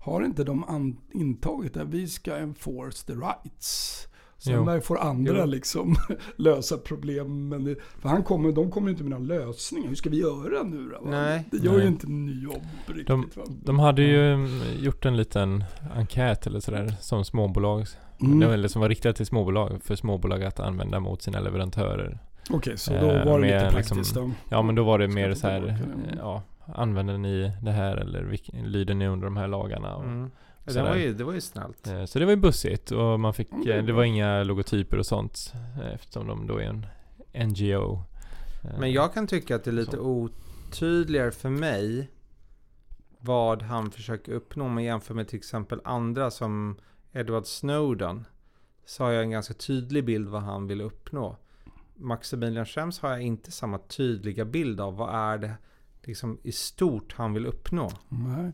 Har inte de an, intagit att vi ska enforce the rights? Sen Jo. där får andra Jo. liksom lösa problemen. För han kommer, de kommer inte med någon lösning. Hur ska vi göra nu då? Nej. Det gör ju Nej. inte ny jobb riktigt. De, de hade ju mm, gjort en liten enkät eller sådär som småbolag. Mm. Det var, eller som var riktat till småbolag. För småbolag att använda mot sina leverantörer. Okej, så Eh, då var det lite liksom- praktiskt då. Ja men då var det Ska mer så här, eh, ja, använder ni det här eller vilk- lyder ni under de här lagarna? Och, Mm. Det, sådär. var ju, det var ju snällt. eh, Så det var ju bussigt och man fick, Mm, det det var inga logotyper och sånt eh, eftersom de då är en NGO. Men jag kan tycka att det är lite så. otydligare för mig vad han försöker uppnå om man jämför med till exempel andra som Edward Snowden. Så har jag en ganska tydlig bild vad han vill uppnå. Maximilian Schrems har jag inte samma tydliga bild av vad är det liksom i stort han vill uppnå. Nej.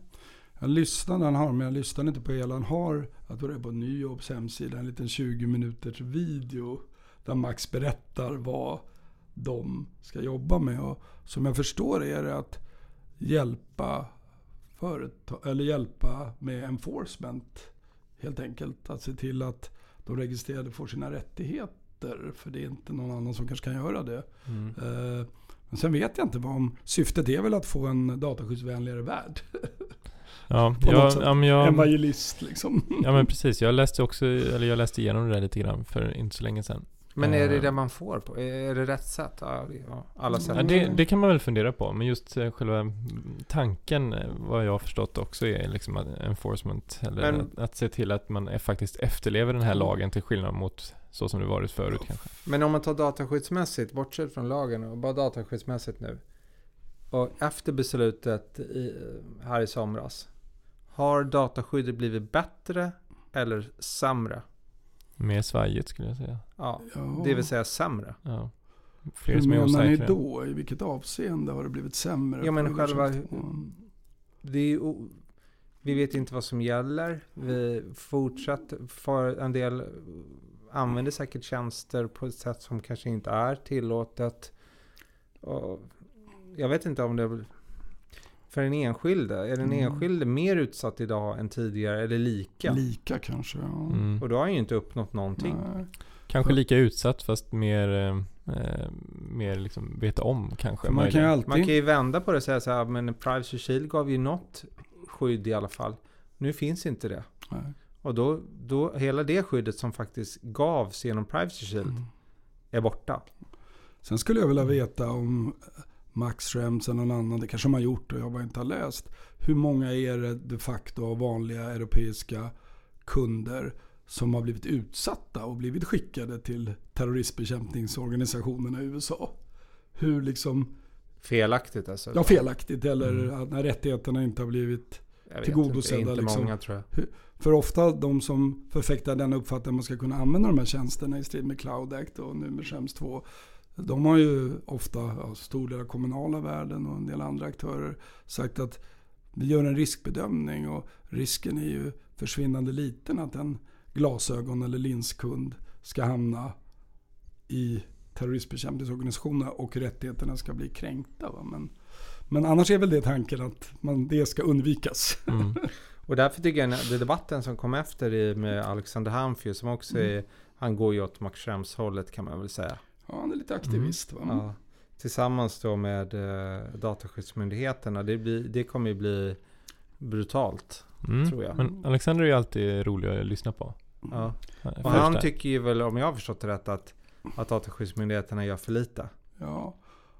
Jag lyssnade, han har, men jag lyssnade inte på hela. Han har, jag tror det är på Nyjobs hemsida, en liten 20 minuters video. Där Max berättar vad de ska jobba med. Och som jag förstår är det att hjälpa företag, eller hjälpa med enforcement. Helt enkelt. Att se till att de registrerade får sina rättigheter. För det är inte någon annan som kanske kan göra det. Eh, Men sen vet jag inte vad om syftet är väl att få en dataskyddsvänligare värld. Ja, på något jag, sätt. ja, men jag, Evangelist liksom. ja men precis. Jag läste också, eller jag läste igenom det där lite grann för inte så länge sedan. Men är det Eh. det man får på? Är det rätt sätt? Alla sätt. Ja, det, det kan man väl fundera på, men just eh, själva tanken, eh, vad jag har förstått också, är liksom enforcement. Eller Men- att, att se till att man är, faktiskt efterlever den här lagen till skillnad mot så som det varit förut kanske. Men om man tar dataskyddsmässigt, bortsett från lagen och bara dataskyddsmässigt nu. Och efter beslutet i, här i somras. Har dataskyddet blivit bättre eller sämre? Mer svajigt skulle jag säga. Ja, Ja. det vill säga sämre. Ja. Hur Fler som är menar ni då? I vilket avseende har det blivit sämre? Ja, men själva- Det är vi vet inte vad som gäller. Vi fortsätter, för en del använder säkert tjänster på ett sätt som kanske inte är tillåtet. Och jag vet inte om det för den enskilde? Är den Mm. enskilde mer utsatt idag än tidigare eller lika? Lika kanske. Ja. Mm. Och då har han ju inte uppnått någonting. Nej. Kanske lika utsatt fast mer, eh, mer liksom veta om kanske. Man kan ju alltid... Man kan ju vända på det och säga så här, men Privacy Shield gav ju något skydd i alla fall. Nu finns inte det. Nej. Och då, då hela det skyddet som faktiskt gavs genom Privacy Shield Mm. är borta. Sen skulle jag vilja veta om Max Schrems eller någon annan, det kanske de har gjort och jag bara inte har läst. Hur många är det de facto av vanliga europeiska kunder som har blivit utsatta och blivit skickade till terroristbekämpningsorganisationerna i USA? Hur liksom, Felaktigt alltså. ja felaktigt eller Mm. att när rättigheterna inte har blivit Jag tillgodosedda, Inte, inte liksom. många tror jag. För ofta de som förfäktar den uppfattningen att man ska kunna använda de här tjänsterna i strid med Cloud Act och nu med Schrems 2. De har ju ofta, ja, stor del av kommunala världen och en del andra aktörer sagt att vi gör en riskbedömning och risken är ju försvinnande liten att en glasögon eller linskund ska hamna i terroristbekämpningsorganisationerna och rättigheterna ska bli kränkta. Va? Men, men annars är väl det tanken att man, det ska undvikas. Mm. Och därför tycker jag att debatten som kom efter i, med Alexander Hamfjö som också Mm. är, han går ju åt Max Schrems hållet kan man väl säga. Ja, han är lite aktivist. Va? Ja. Tillsammans då med eh, Dataskyddsmyndigheterna. Det, blir, det kommer ju bli brutalt. Mm. Tror jag. Men Alexander är ju alltid rolig att lyssna på. Ja. Och han tycker ju väl, om jag har förstått det rätt, att, att Dataskyddsmyndigheterna gör för lite. Ja.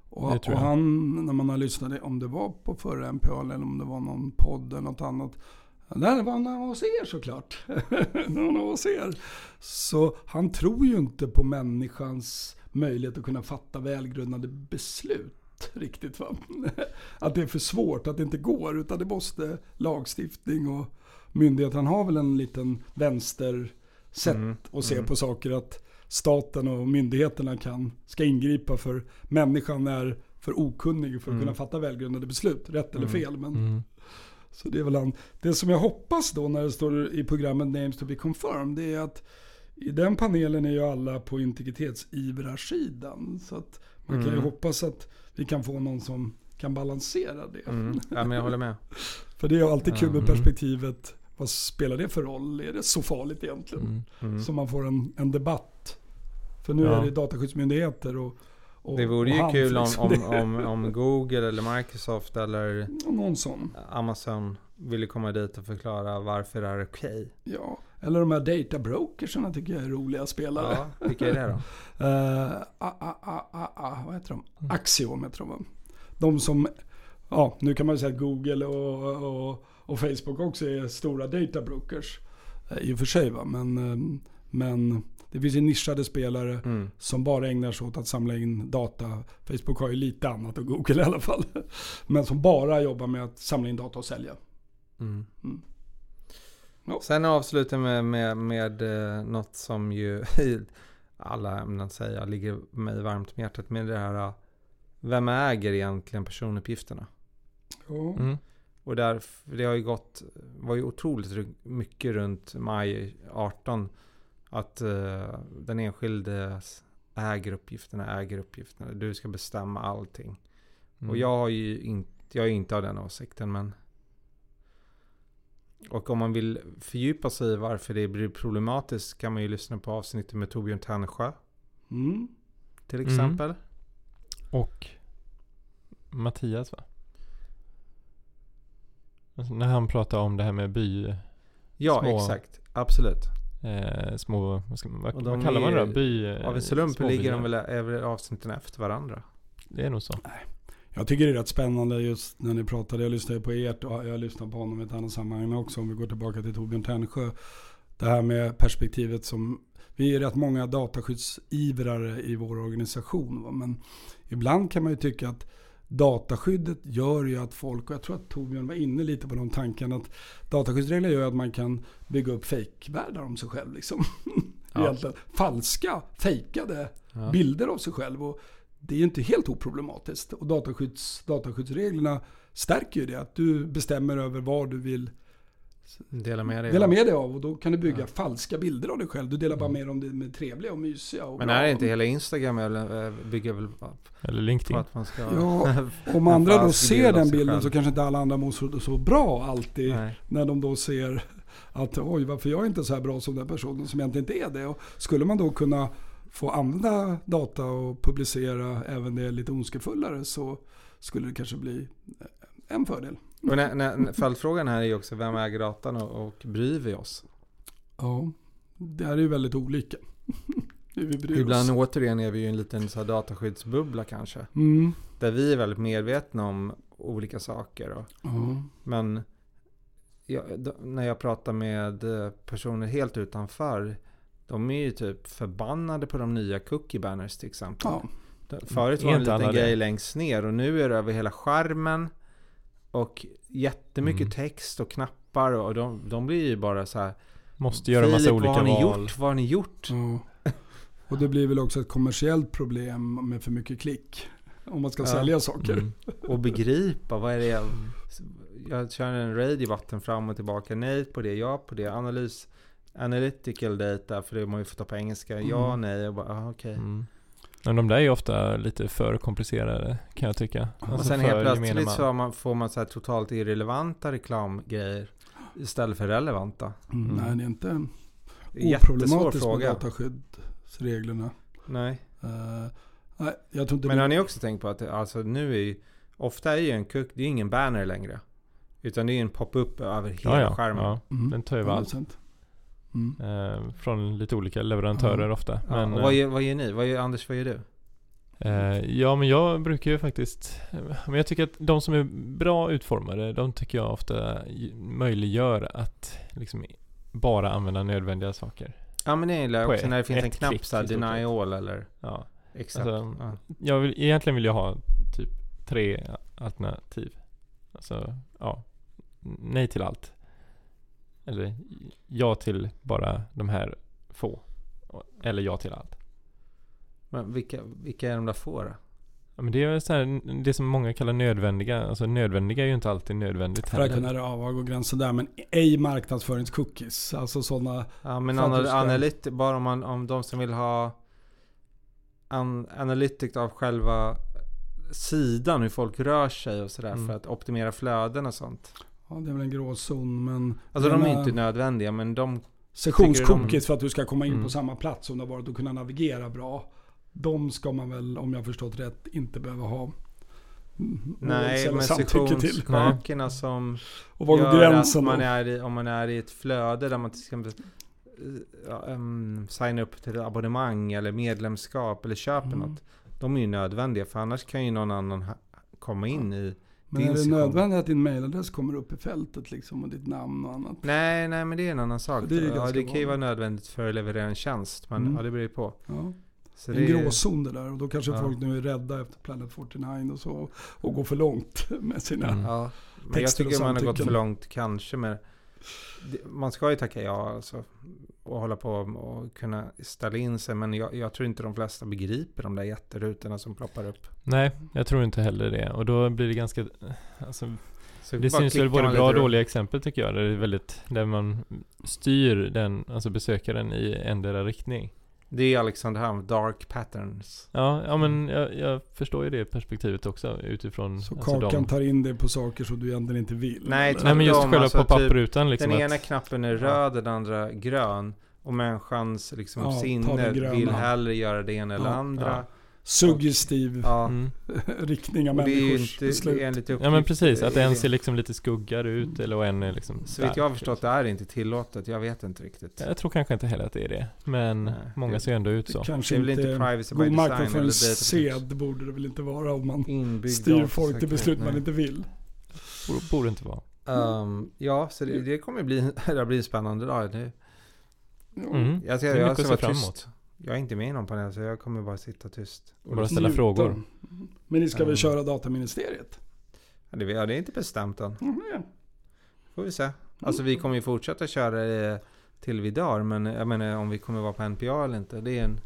Och, och han, när man har lyssnat, om det var på förra MPA eller om det var någon podd eller något annat. Det var han var hos er såklart. var hos er. Så han tror ju inte på människans möjlighet att kunna fatta välgrundade beslut. Riktigt va. Att det är för svårt, att det inte går. Utan det måste lagstiftning och myndighet. Han har väl en liten vänstersätt Mm, att se mm. på saker. Att staten och myndigheterna kan, ska ingripa för människan är för okunnig för att Mm. kunna fatta välgrundade beslut. Rätt eller Mm. fel. Men, Mm. Så det är väl han. Det som jag hoppas då när det står i programmet Names to be confirmed. Det är att i den panelen är ju alla på integritetsivrarsidan. Så att man kan ju Mm. hoppas att vi kan få någon som kan balansera det. Mm. Ja, men jag håller med. För det är ju alltid kul med Mm. perspektivet. Vad spelar det för roll? Är det så farligt egentligen? Mm. Mm. Så man får en, en debatt. För nu Ja. är det dataskyddsmyndigheter och, och Det vore ju kul om, liksom. om, om, om Google eller Microsoft eller. Amazon ville komma dit och förklara varför det är okej. Ja. Eller de här data brokersarna tycker jag är roliga spelare. Ja, vilka är det då? Uh, a, a, a, a, vad heter de? Axiom heter de? De som, ja nu kan man ju säga att Google och, och, och Facebook också är stora data brokers. eh, I och för sig va, men, eh, men det finns ju nischade spelare Mm. som bara ägnar sig åt att samla in data. Facebook har ju lite annat och Google i alla fall. Men som bara jobbar med att samla in data och sälja. Mm. Mm. Ja. Sen avslutar med, med, med eh, något som ju alla ämnen säger ligger mig varmt om hjärtat. Med det här, eh, vem äger egentligen personuppgifterna? Ja. Mm. Och där, det har ju gått, var ju otroligt mycket runt maj 18. Att eh, den enskilde äger uppgifterna, äger uppgifterna. Du ska bestämma allting. Mm. Och jag har ju inte, jag är inte av den åsikten men och om man vill fördjupa sig i varför det blir problematiskt kan man ju lyssna på avsnittet med Torbjörn Tännsjö Mm. till Mm. exempel. Och Mattias va? Alltså, när han pratar om det här med by, Ja, Små- exakt. Absolut. eh, små, vad, ska, man- vad, vad kallar man är det ju- då? By, Av en slump ligger de väl avsnitten efter varandra. Det är nog så. Jag tycker det är rätt spännande just när ni pratade. Jag lyssnade på ert och jag lyssnade på honom i ett annat sammanhang också. Om vi går tillbaka till Torbjörn Tännsjö. Det här med perspektivet som vi är rätt många dataskyddsivrare i vår organisation. va, Men ibland kan man ju tycka att dataskyddet gör ju att folk, och jag tror att Torbjörn var inne lite på de tankarna, att dataskyddsregler gör att man kan bygga upp fejkvärldar om sig själv. Liksom. Ja. Falska, fejkade Ja. bilder av sig själv. Och det är ju inte helt oproblematiskt. Och dataskydds, dataskyddsreglerna stärker ju det. Att du bestämmer över vad du vill Dela med dig. dela av. med dig av och då kan du bygga Ja. falska bilder av dig själv. Du delar bara Mm. med dig om det med trevliga och mysiga och Men är det inte hela Instagram eller eh, bygger väl Eller LinkedIn. att man ska... Ja, Om andra då ser den bilden själv. så kanske inte alla andra mår så, så bra alltid. Nej. När de då ser att oj, varför jag är inte så här bra som den personen som egentligen inte är det. Och skulle man då kunna få använda data och publicera även det lite ondskefullare så skulle det kanske bli en fördel. Och när, när, följdfrågan här är ju också vem äger datan och, och bryr vi oss? Ja, det här är ju väldigt olika. Ibland oss. återigen är vi ju en liten så här dataskyddsbubbla kanske. Mm. Där vi är väldigt medvetna om olika saker. Och, Ja. men jag, då, när jag pratar med eh, personer helt utanför. De är ju typ förbannade på de nya cookie banners till exempel. Ja. Förut var det en liten det? grej längst ner och nu är det över hela skärmen. Och jättemycket Mm. text och knappar och de, de blir ju bara så här. Måste göra massa olika vad har ni val. gjort? Vad har ni gjort? Ja. Och det blir väl också ett kommersiellt problem med för mycket klick. Om man ska Ja. sälja saker. Mm. Och begripa, vad är det jag... Jag kör en radiovatten fram och tillbaka. Nej på det, ja på det. Analys, analytical data, för det må ju få ta på engelska. Ja, Mm. nej. Jag bara, ah, okej. Mm. Men de där är ju ofta lite för komplicerade kan jag tycka. Och Alltså sen för helt plötsligt man. så man, får man så här totalt irrelevanta reklamgrejer istället för relevanta. Mm. Mm. Nej, det är inte oproblematiskt med dataskyddsreglerna. Nej. Uh, nej, jag tror inte Men det- har ni också tänkt på att alltså nu är ju, ofta är ju en cook, det är ingen banner längre. Utan det är en pop-up över hela ja, ja, skärmen. ja, Mm. den tar ju Ja, allt. Mm. Eh, från lite olika leverantörer ofta. Ja, Men, vad, eh, gör, vad gör ni? Vad gör, Anders, vad gör du? Eh, ja, men jag brukar ju faktiskt... Men jag tycker att de som är bra utformade, de tycker jag ofta möjliggör att liksom bara använda nödvändiga saker. Ja men det är På också när det finns en knapp såhär deny all eller Ja. exakt. Alltså, ja. Jag vill, egentligen vill jag ha typ tre alternativ. Alltså, ja. Nej till allt. Eller ja till bara de här få. Eller ja till allt. Men vilka, vilka är de där få då? Ja, men det är så här, det som många kallar nödvändiga. Alltså nödvändiga är ju inte alltid nödvändigt För att heller. kunna ja, gå gränsen där. Men ej marknadsföringscookies. Alltså sådana. Ja men analyt, bara om, man, om de som vill ha an, analytic av själva sidan, hur folk rör sig och sådär Mm. för att optimera flöden och sånt. Ja, det är väl en gråzon. Men Alltså de är inte nödvändiga men de, Sessionscookies för att du ska komma in Mm. på samma plats som du har varit och kunna navigera bra. De ska man väl, om jag förstått rätt, inte behöva ha. Nej men sessionskakorna som Och var går gör gränsen att man då? är i, om man är i ett flöde där man till exempel um, signar upp till abonnemang eller medlemskap eller köper Mm. något. De är ju nödvändiga för annars kan ju någon annan komma in i Men är det nödvändigt att din mailadress kommer upp i fältet liksom och ditt namn och annat? Nej, nej men det är en annan sak. Det ja, det kan ju vara nödvändigt för att leverera en tjänst. Men Mm. ja, det beror ju på. Ja. Så en det är- gråzon det där och då kanske Ja. folk nu är rädda efter Planet 49 och så och går för långt med sina... Mm. Ja, men jag Texter och tycker man har gått för långt kanske med man ska ju tacka ja alltså, och hålla på och kunna ställa in sig. Men jag, jag tror inte de flesta begriper de där jätterutorna som ploppar upp. Nej, jag tror inte heller det. Och då blir det ganska... Alltså, Så det syns väl både bra och dåliga exempel tycker jag. Där, det är väldigt, där man styr den, alltså besökaren i endera riktning. Det är Alexander Ham, Dark Patterns. Ja, ja men jag, jag förstår ju det perspektivet också utifrån Så alltså, kakan de, tar in dig på saker som du egentligen inte vill. Nej? Nej men just själva alltså, pop-up-rutan liksom. den att- ena knappen är Ja. röd, den andra grön. Och människans liksom, Ja, sinne vill hellre göra det ena eller Ja, andra. ja. Suggestiv Ja. Mm. riktning av Och det är ju människors inte beslut. enligt uppgift. Ja men precis, att en det- ser liksom lite skuggare ut eller och en är liksom Så vitt jag har förstått det är inte tillåtet. Jag vet inte riktigt. Jag tror kanske inte heller att det är det. Men Nej, många det- ser ändå ut så. kanske Det är väl inte privacy by god design eller marknadsföringssed borde det väl inte vara om man Inbyggd styr folk till beslut man inte vill. Borde, borde inte vara. Ehm, ja, så det, det kommer bli, det blir en spännande dag. Det, Mm. jag ska, Det är jag ska att se vara tyst. Jag är inte med i någon panel så jag kommer bara sitta tyst. Och Bara ställa Njuta. frågor. Men ni ska väl Mm. köra dataministeriet? Ja, det, ja, det är inte bestämt än. Mm, ja. Får vi se. Alltså vi kommer ju fortsätta köra det till vi dör. Men jag menar om vi kommer vara på NPA eller inte. Det är, en,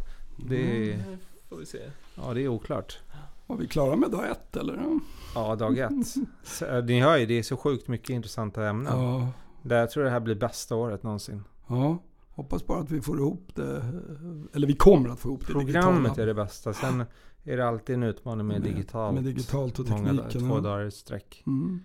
det är, Mm, får vi se. ja, det är oklart. Var vi klara med dag ett eller? Ja, dag ett. Så, eh, ni hör ju, det är så sjukt mycket intressanta ämnen. Ja. Det, jag tror det här blir bästa året någonsin. Ja, hoppas bara att vi får ihop det. Eller vi kommer att få ihop det Programmet digitala. är det bästa. Sen är det alltid en utmaning med, Med- digitalt. med digitalt och Många tekniken, två ja. dagar i sträck. Mm.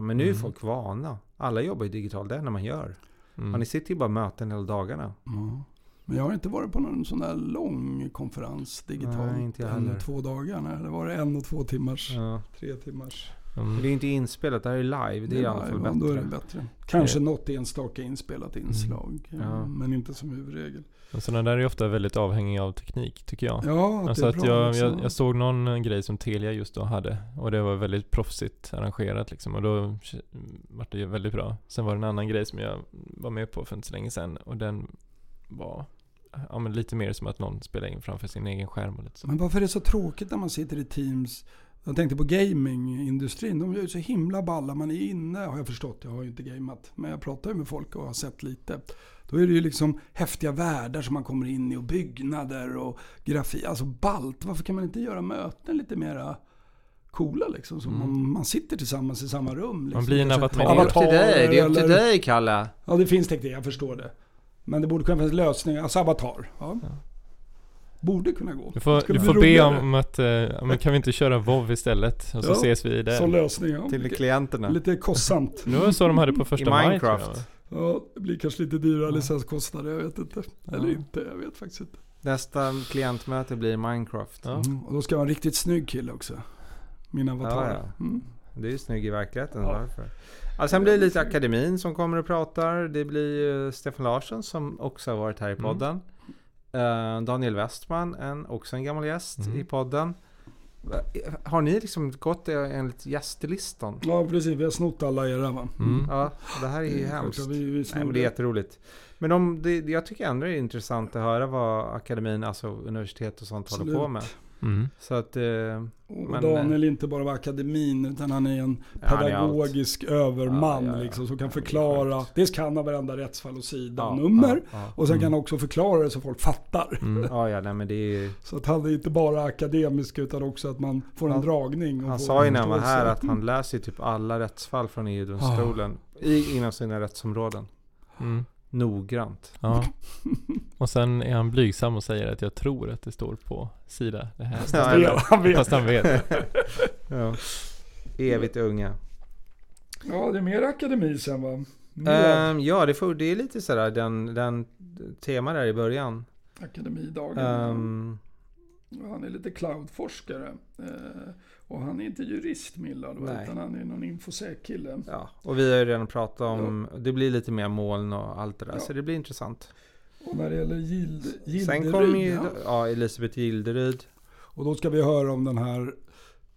Men nu är Mm. folk vana. Alla jobbar ju digitalt, det är när man gör. Mm. Ni sitter ju bara möten hela dagarna. Ja. Men jag har inte varit på någon sån där lång konferens digitalt. Nej, inte jag en heller. och två dagar. Nej, det var en och två timmars, Ja. tre timmars. Mm. Det är inte inspelat, det här är live. Det är i alla fall live, ja, Då är det bättre. bättre. Kanske något enstaka inspelat inslag. Mm. Ja. Men inte som huvudregel. Sådana där är ju ofta väldigt avhängiga av teknik tycker jag. Ja, Alltså det är att bra. jag, liksom. jag, jag såg någon eh, grej som Telia just då hade och det var väldigt proffsigt arrangerat liksom och då var det väldigt bra. Sen var det en annan grej som jag var med på för inte så länge sedan och den var ja, men lite mer som att någon spelar in framför sin egen skärm och lite så. Men varför är det så tråkigt när man sitter i Teams? Jag tänkte på gamingindustrin. De gör ju så himla balla. Man är inne, har jag förstått. Jag har ju inte gameat. Men jag pratar ju med folk och har sett lite. Då är det ju liksom häftiga världar som man kommer in i och byggnader och grafik. Alltså ballt. Varför kan man inte göra möten lite mera coola liksom? Så Mm. man, man sitter tillsammans i samma rum. Liksom. blir en avatar. Det är upp till dig, det är upp till dig Kalle. Ja, det finns teknik. Jag förstår det. Men det borde kunna finnas lösningar. Alltså avatar. Ja. Ja. Borde kunna gå. Du Det får, du får be om att, eh, men kan vi inte köra WoW istället? Och så Ja, ses vi där. Som lösning. Ja. Till klienterna. Lite kostsamt. Nu var det så de hade på första maj tror jag, Minecraft. Ja, det blir kanske lite dyrare Ja. licenskostnader. Jag vet inte. Eller Ja. inte. Jag vet faktiskt inte. Nästa klientmöte blir Minecraft. Ja. Mm. Och då ska jag ha en riktigt snygg kille också. Min avatar. Ja, ja. Mm. Det är ju snygg i verkligheten, Ja. Ja, sen blir det lite akademin som kommer och pratar. Det blir ju Stefan Larsson som också har varit här i Mm. podden. Eh, Daniel Westman, en, också en gammal gäst Mm. i podden. Har ni liksom gått enligt gästlistan? Ja, precis. Vi har snott alla era va? Mm. Ja, det här är ju Det är hemskt. Vi, vi Nej, men det är jätteroligt. Men de, det, jag tycker ändå det är intressant att höra vad akademin, alltså universitet och sånt håller på Absolut. med. Mm. Så att... Eh, Och Daniel är inte bara var akademin utan han är en ja, han är pedagogisk överman Ja, ja, ja. liksom, som kan Ja, förklara. skönt. Dels kan han varenda rättsfall och sida Ja, och nummer. Ja, ja. Och sen Mm. kan han också förklara det så folk fattar. Mm. ja, ja nej, men det är Så att han är inte bara akademisk utan också att man får en Han- dragning. Och Han sa ju när han var här att han läser typ alla rättsfall från EU-domstolen i, inom sina rättsområden. Mm. Noggrant. Ja. Och sen är han blygsam och säger att jag tror att det står på sida det här. Ja, Han vet, han vet. Fast han vet. Ja. Evigt unga. Ja, det är mer akademi sen va? Ehm, ja, det, får, det är lite sådär den, den tema där i början. akademidagen. Ehm, Han är lite cloudforskare. Eh, och han är inte jurist Millard? Nej. utan han är någon infosec-kille. ja, och vi har ju redan pratat om, det blir lite mer moln och allt det där. Ja. Så det blir intressant. Och när det gäller Gild, Sen Gilderyd, kommer ju ja. ja, Elisabeth Gilderyd. Och då ska vi höra om den här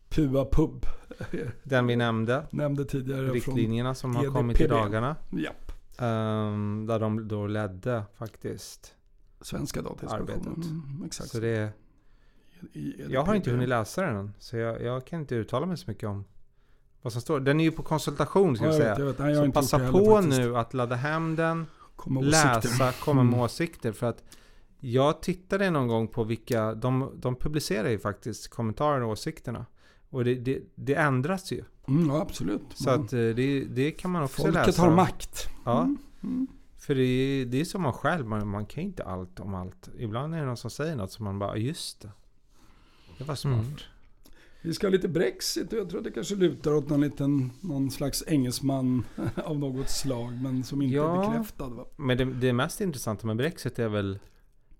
Pua Pub. Den vi nämnde. Nämnde tidigare Riktlinjerna som har GDPR. kommit i dagarna. japp, Ehm, där de då ledde faktiskt. Svenska Datainspektionen. Arbetet. Mm, exakt. Så det, I- jag har inte hunnit läsa den än. Så jag, jag kan inte uttala mig så mycket om vad som står. Den är ju på konsultation ska Ja, jag säga. vet, vet. Nej, Så passa heller på faktiskt. nu att ladda hem den. Komma läsa, komma med Mm. åsikter. För att jag tittade någon gång på vilka, de, de publicerar ju faktiskt kommentarerna och åsikterna. Och det, det, det ändras ju. Mm, ja, absolut. Så Mm. att eh, det, det kan man också Folket läsa. har makt. Ja, Mm. Mm. för det, är- det är som man själv, man, man kan inte allt om allt. Ibland är det någon som säger något som man bara, just det. Det var smart. Mm. Vi ska ha lite Brexit och jag tror att det kanske lutar åt någon liten, någon slags engelsman av något slag. Men som inte Ja. är bekräftad va? Men det, det mest intressanta med Brexit är väl,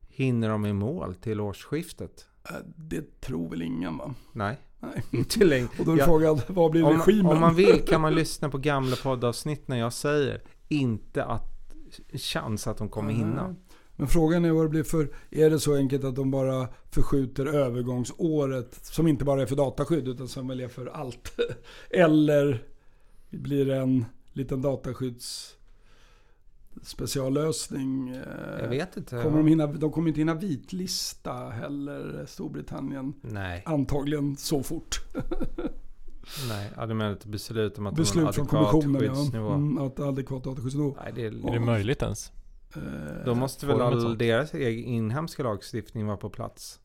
hinner de i mål till årsskiftet? Äh, Det tror väl ingen va? Nej, Nej. inte längre. Och då är Ja. frågan, vad blir Om, regimen? om man vill kan man lyssna på gamla poddavsnitt när jag säger inte att chans att de kommer hinna. Men frågan är vad det blir för, är det så enkelt att de bara förskjuter övergångsåret som inte bara är för dataskydd utan som väl är för allt? Eller blir det en liten dataskydds speciallösning? Jag vet inte. Kommer de, hinna, de kommer inte hinna vitlista heller Storbritannien. Nej, Antagligen så fort. nej. Ja, du menar ett beslut om att Beslut från kommissionen ja. Mm, att adekvat dataskyddsnivå. Nej, det är, Är det möjligt ens? Eh, då måste Får väl all deras egen inhemska lagstiftning vara på plats?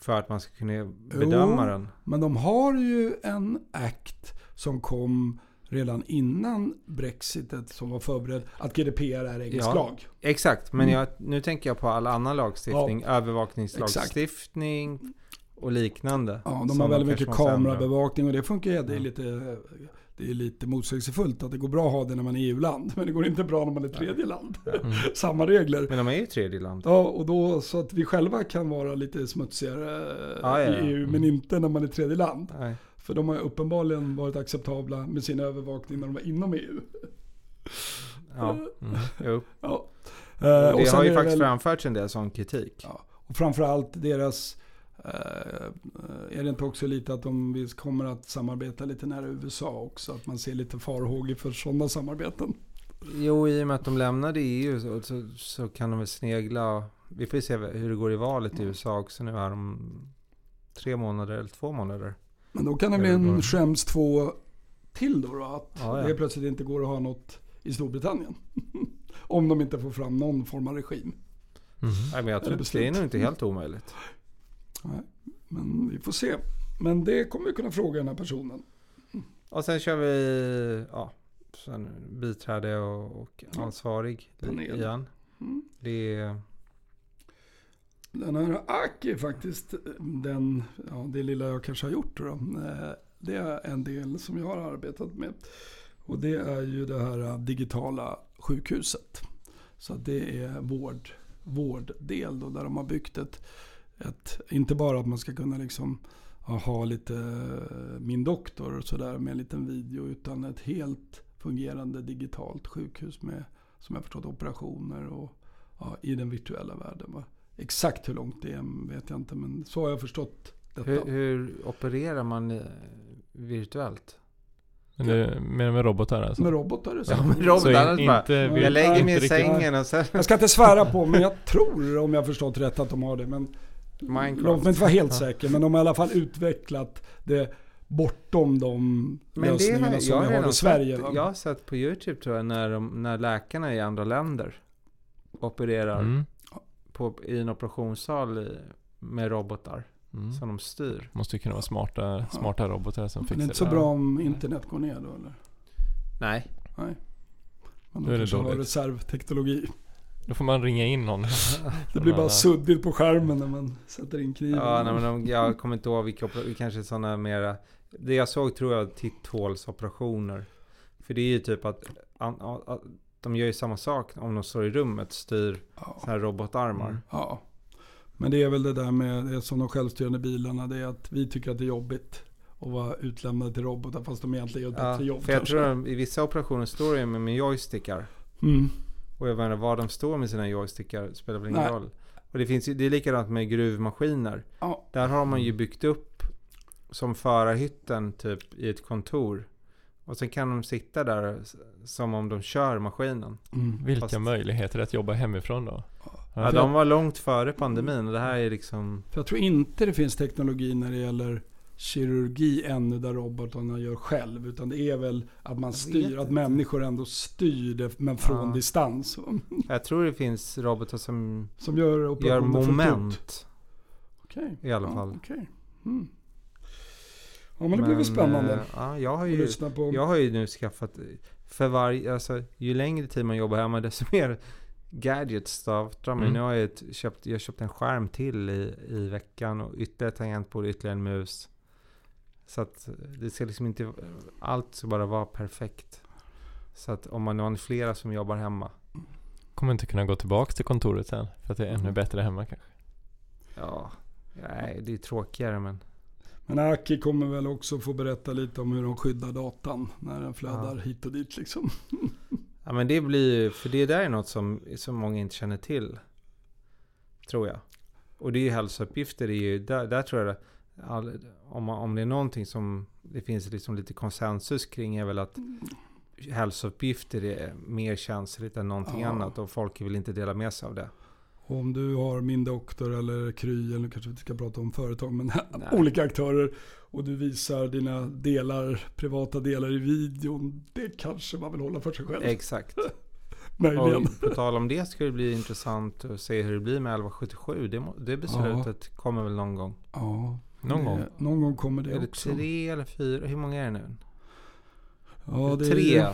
För att man ska kunna bedöma Jo. den. Men de har ju en akt som kom redan innan Brexitet som var förberedd att GDPR är engelsk Ja. lag. Exakt, men Mm. jag, nu tänker jag på all annan lagstiftning. Övervakningslagstiftning och liknande. Ja, de har väldigt mycket måste kamerabevakning och det funkar ju. Det är Ja. lite, det är lite motsägelsefullt att det går bra att ha det när man är EU-land. Men det går inte bra när man är tredje land. Mm. Samma regler. Men de är ju tredje land. Ja, och då så att vi själva kan vara lite smutsigare Ja, ja, i EU, men Mm. inte när man är tredje land. Nej. För de har uppenbarligen varit acceptabla med sin övervakning när de var inom EU. Ja, Mm. jo. Ja. Och Eh, det sen har ju är faktiskt väl- framförts en del sån kritik. Ja, och framförallt deras... Eh, är det inte också lite att de vi kommer att samarbeta lite nära USA också? Att man ser lite farhågor för sådana samarbeten. Jo, i och med att de lämnade EU så, så, så kan de väl snegla. Vi får ju se hur det går i valet i USA också nu här om tre månader eller två månader. Men då kan det bli en. Schrems 2 till då, då att Ja, ja. det plötsligt inte går att ha något i Storbritannien. Om de inte får fram någon form av regim. Mm. Nej, men jag tror det är nog inte helt omöjligt. Nej, men vi får se. Men det kommer vi kunna fråga den här personen. Och sen kör vi ja, sen biträde och, och ansvarig Panel. igen. Mm. Det är, Den här Aki faktiskt den, ja, det lilla jag kanske har gjort då. eh, Det är en del som jag har arbetat med. Och det är ju det här digitala sjukhuset. Så det är vård, vårddel då, där de har byggt ett, ett, inte bara att man ska kunna liksom ha lite eh, min doktor och sådär med en liten video utan ett helt fungerande digitalt sjukhus med, som jag förstått, operationer och ja, i den virtuella världen. Va? Exakt hur långt det är vet jag inte, men så har jag förstått detta. hur, hur opererar man eh, virtuellt? Men det med, med robotar alltså? Med robotar är det Ja, så. med Så robotar. in, bara, inte Jag lägger mig i sängen och sen... Jag ska inte svära på, men jag tror, om jag har förstått rätt, att de har det. Men Minecraft. låt mig inte vara helt Ja. säker, men de har i alla fall utvecklat det bortom de Men det lösningarna har, som jag, vi har i Sverige. sett, jag har sett på YouTube tror jag när, de, när läkarna i andra länder opererar Mm. på, i en operationssal i, med robotar Mm. som de styr. Måste ju kunna vara smarta, smarta robotar som fixar det är inte så det. bra om internet går ner då eller? Nej. Nej. Men Då är det dåligt. reservteknologi. Då får man ringa in någon. Det blir bara suddigt på skärmen när man sätter in kniven. Ja, nej, men de, jag kommer inte ihåg vilka kanske sådana mera. Det jag såg tror jag titthålsoperationer. För det är ju typ att, an, a- a- de gör ju samma sak om de står i rummet, styr Ja. så här robotarmar. Mm. Ja. Men det är väl det där med det som de självstyrande bilarna. Det är att vi tycker att det är jobbigt att vara utlämnade till robotar fast de egentligen gör ett Ja, bättre jobb. för jag kanske. tror de, i vissa operationer står de med, med joystickar. Mm. Och jag menar var de står med sina joystickar spelar väl ingen Nej. roll. Och det, finns, ju- det är likadant med gruvmaskiner. Ja. Där har man ju byggt upp som förarhytten typ i ett kontor. Och sen kan de sitta där s- som om de kör maskinen. Mm. Vilka Fast- möjligheter att jobba hemifrån då? Ja, de var långt före pandemin och det här är liksom... För jag tror inte det finns teknologi när det gäller kirurgi ännu där robotarna gör själv. Utan det är väl att man styr, att människor ändå styr det men från Ja. distans. Jag tror det finns robotar som Som gör gör moment Okej. i alla Ja, fall. okej. Mm. Ja men det blir väl spännande eh, Ja, jag har ju... på. Jag har ju nu skaffat, för varje, alltså ju längre tid man jobbar hemma desto mer gadgets startar man. Mm. Nu har jag ett, köpt, jag köpt en skärm till i, i veckan och ytterligare tangentbord, ytterligare en mus. Så att det ska liksom inte, allt ska bara vara perfekt. Så att om man har flera som jobbar hemma. Kommer inte kunna gå tillbaka till kontoret sen. För att det är ännu bättre hemma kanske. Ja, nej det är tråkigare men. Men Aki kommer väl också få berätta lite om hur de skyddar datan när den flödar Ja. hit och dit liksom. Ja men det blir ju, för det där är något som, som många inte känner till. Tror jag. Och det är ju hälsouppgifter, det är ju, där, där tror jag det, all, om, om det är någonting som det finns liksom lite konsensus kring är väl att hälsouppgifter är mer känsligt än någonting Ja. annat och folk vill inte dela med sig av det. Och om du har min doktor eller Kry, eller kanske vi inte ska prata om företag, men olika aktörer. Och du visar dina delar, privata delar i videon. Det kanske man vill hålla för sig själv. Exakt. Möjligen. Och på tal om det ska det bli intressant att se hur det blir med 1177. Det, det beslutet kommer väl någon gång. Ja, Någon det, gång. Någon gång kommer det är det också. tre eller fyra? Hur många är det nu? Ja, det är Tre. ju-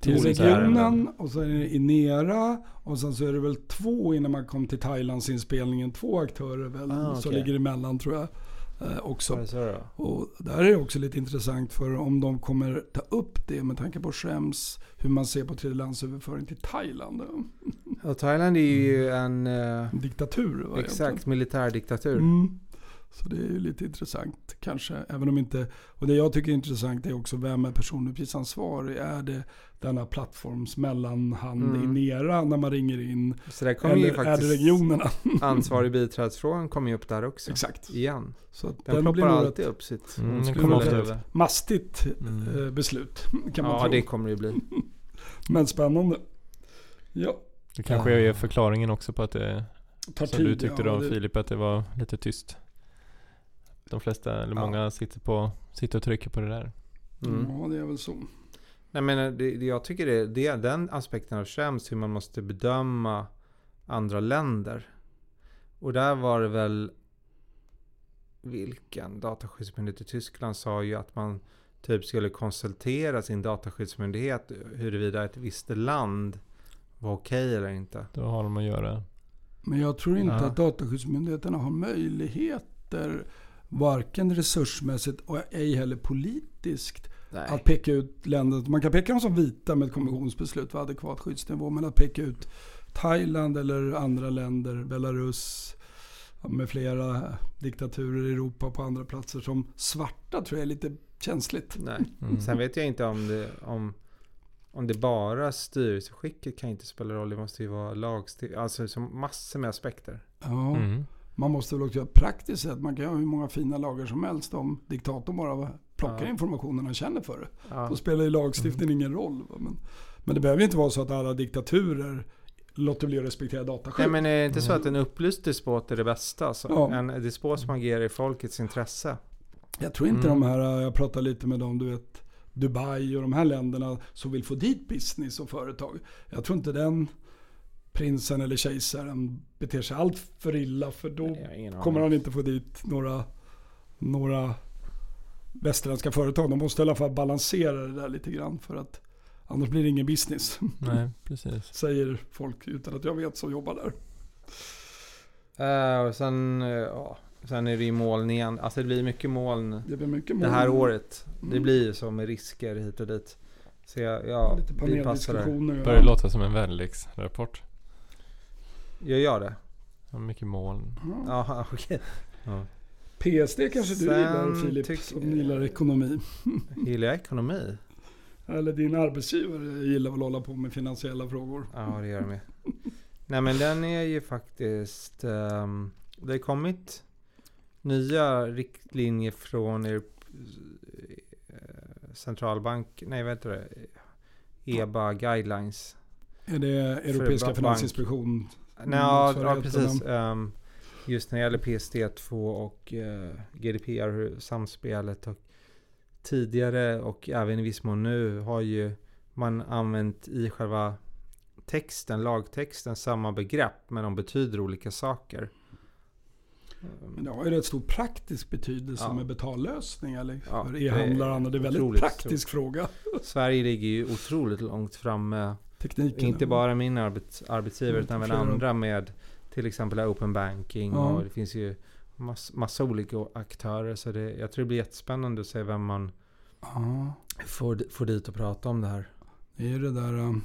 till regionen och så är det Inera och sen så är det väl två innan man kom till Thailandsinspelningen. Två aktörer väl Ah, som okej. ligger emellan tror jag. Eh, också. Då? Och där är det också lite intressant för om de kommer ta upp det med tanke på Schrems, hur man ser på tredjelandsöverföring till Thailand. Ja, Thailand är ju en eh, diktatur. va, exakt militärdiktatur. Mm. Så det är ju lite intressant kanske. Även om inte, och det jag tycker är intressant är också vem är personuppgiftsansvarig? Är det denna plattforms mellanhand Mm. i Nera när man ringer in? Så där kommer ju Eller är det faktiskt regionerna? ansvarig biträdesfrågan kommer ju upp där också. Exakt. Igen. Så att Den, den, blir ploppar alltid ett upp sitt Mm, den kommer ofta ett upp. mastigt Mm. eh, beslut kan man Ja, tro. det kommer det ju bli. Men spännande. Ja, Det kanske är förklaringen också på att det tar Som tid. du tyckte ja, då det, Filip, att det var lite tyst. De flesta, eller Ja. många sitter, på, sitter och trycker på det där. Mm. Ja, det är väl så. Nej men det, det, jag tycker det, det är den aspekten av Schrems, hur man måste bedöma andra länder. Och där var det väl, vilken dataskyddsmyndighet i Tyskland sa ju att man typ skulle konsultera sin dataskyddsmyndighet huruvida ett visst land var okej eller inte. Då har de att göra. Men jag tror inte Ja. att Dataskyddsmyndigheterna har möjligheter, varken resursmässigt och ej heller politiskt, Nej. att peka ut länder. Man kan peka dem som vita med ett konventionsbeslut för adekvat skyddsnivå, men att peka ut Thailand eller andra länder, Belarus med flera diktaturer i Europa på andra platser som svarta tror jag är lite känsligt. Nej. Mm. Sen vet jag inte om det, om, om det bara styrelseskicket kan inte spela roll. Det måste ju vara lagstiftning. Alltså så massor med aspekter. Ja, Mm. Man måste väl också göra praktiskt sätt. Man kan ha hur många fina lagar som helst om diktatorn bara plockar Ja. informationen och känner för det. Ja. Då spelar ju lagstiftningen ingen roll. Men, men det behöver inte vara så att alla diktaturer låter bli att respektera dataskydd. Nej men är det inte så att en upplyst despot är det bästa? Så Ja. En despot som agerar i folkets intresse. Jag tror inte Mm. de här, jag pratar lite med dem, du vet Dubai och de här länderna som vill få dit business och företag. Jag tror inte den prinsen eller kejsaren beter sig allt för illa för då kommer han inte få dit några, några västerländska företag. De måste i alla fall balansera det där lite grann för att annars blir det ingen business. Nej, precis. Säger folk utan att jag vet som jobbar där. Och sen, ja, sen är det ju moln igen. Alltså det blir mycket moln Det blir mycket det här moln. året. Det Mm. blir ju så med risker hit och dit. Så jag, ja, Lite paneldiskussioner. Börjar låta som en väderleksrapport. Gör jag det? Ja, mycket moln. Ja. Jaha, okej. Ja. PSD kanske du Sen gillar Filip, tyck- som gillar ekonomi. Gillar jag ekonomi? Eller din arbetsgivare gillar väl att hålla på med finansiella frågor. Ja, det gör de med. Nej men den är ju faktiskt... ehm, det har kommit nya riktlinjer från eh, centralbank... Nej vad heter det? EBA guidelines. Är det Europeiska bank. finansinspektion? Nej, ja, ja precis. Ehm, just när det gäller PSD2 och eh, GDPR, hur samspelet och tidigare och även i viss mån nu har ju man använt i själva texten, lagtexten, samma begrepp men de betyder olika saker. Men det har ju rätt stor praktisk betydelse Ja. med betallösningar liksom, Ja, för det är e-handlare och annat. Det är en väldigt otroligt praktisk fråga. Sverige ligger ju otroligt långt framme. Tekniken. Inte bara min arbets, arbetsgivare Mm, utan även andra med till exempel open banking Ja. och det finns ju mass, massa olika aktörer. Så det, jag tror det blir jättespännande att se vem man Ja, får, får dit och prata om det här. det är det där um,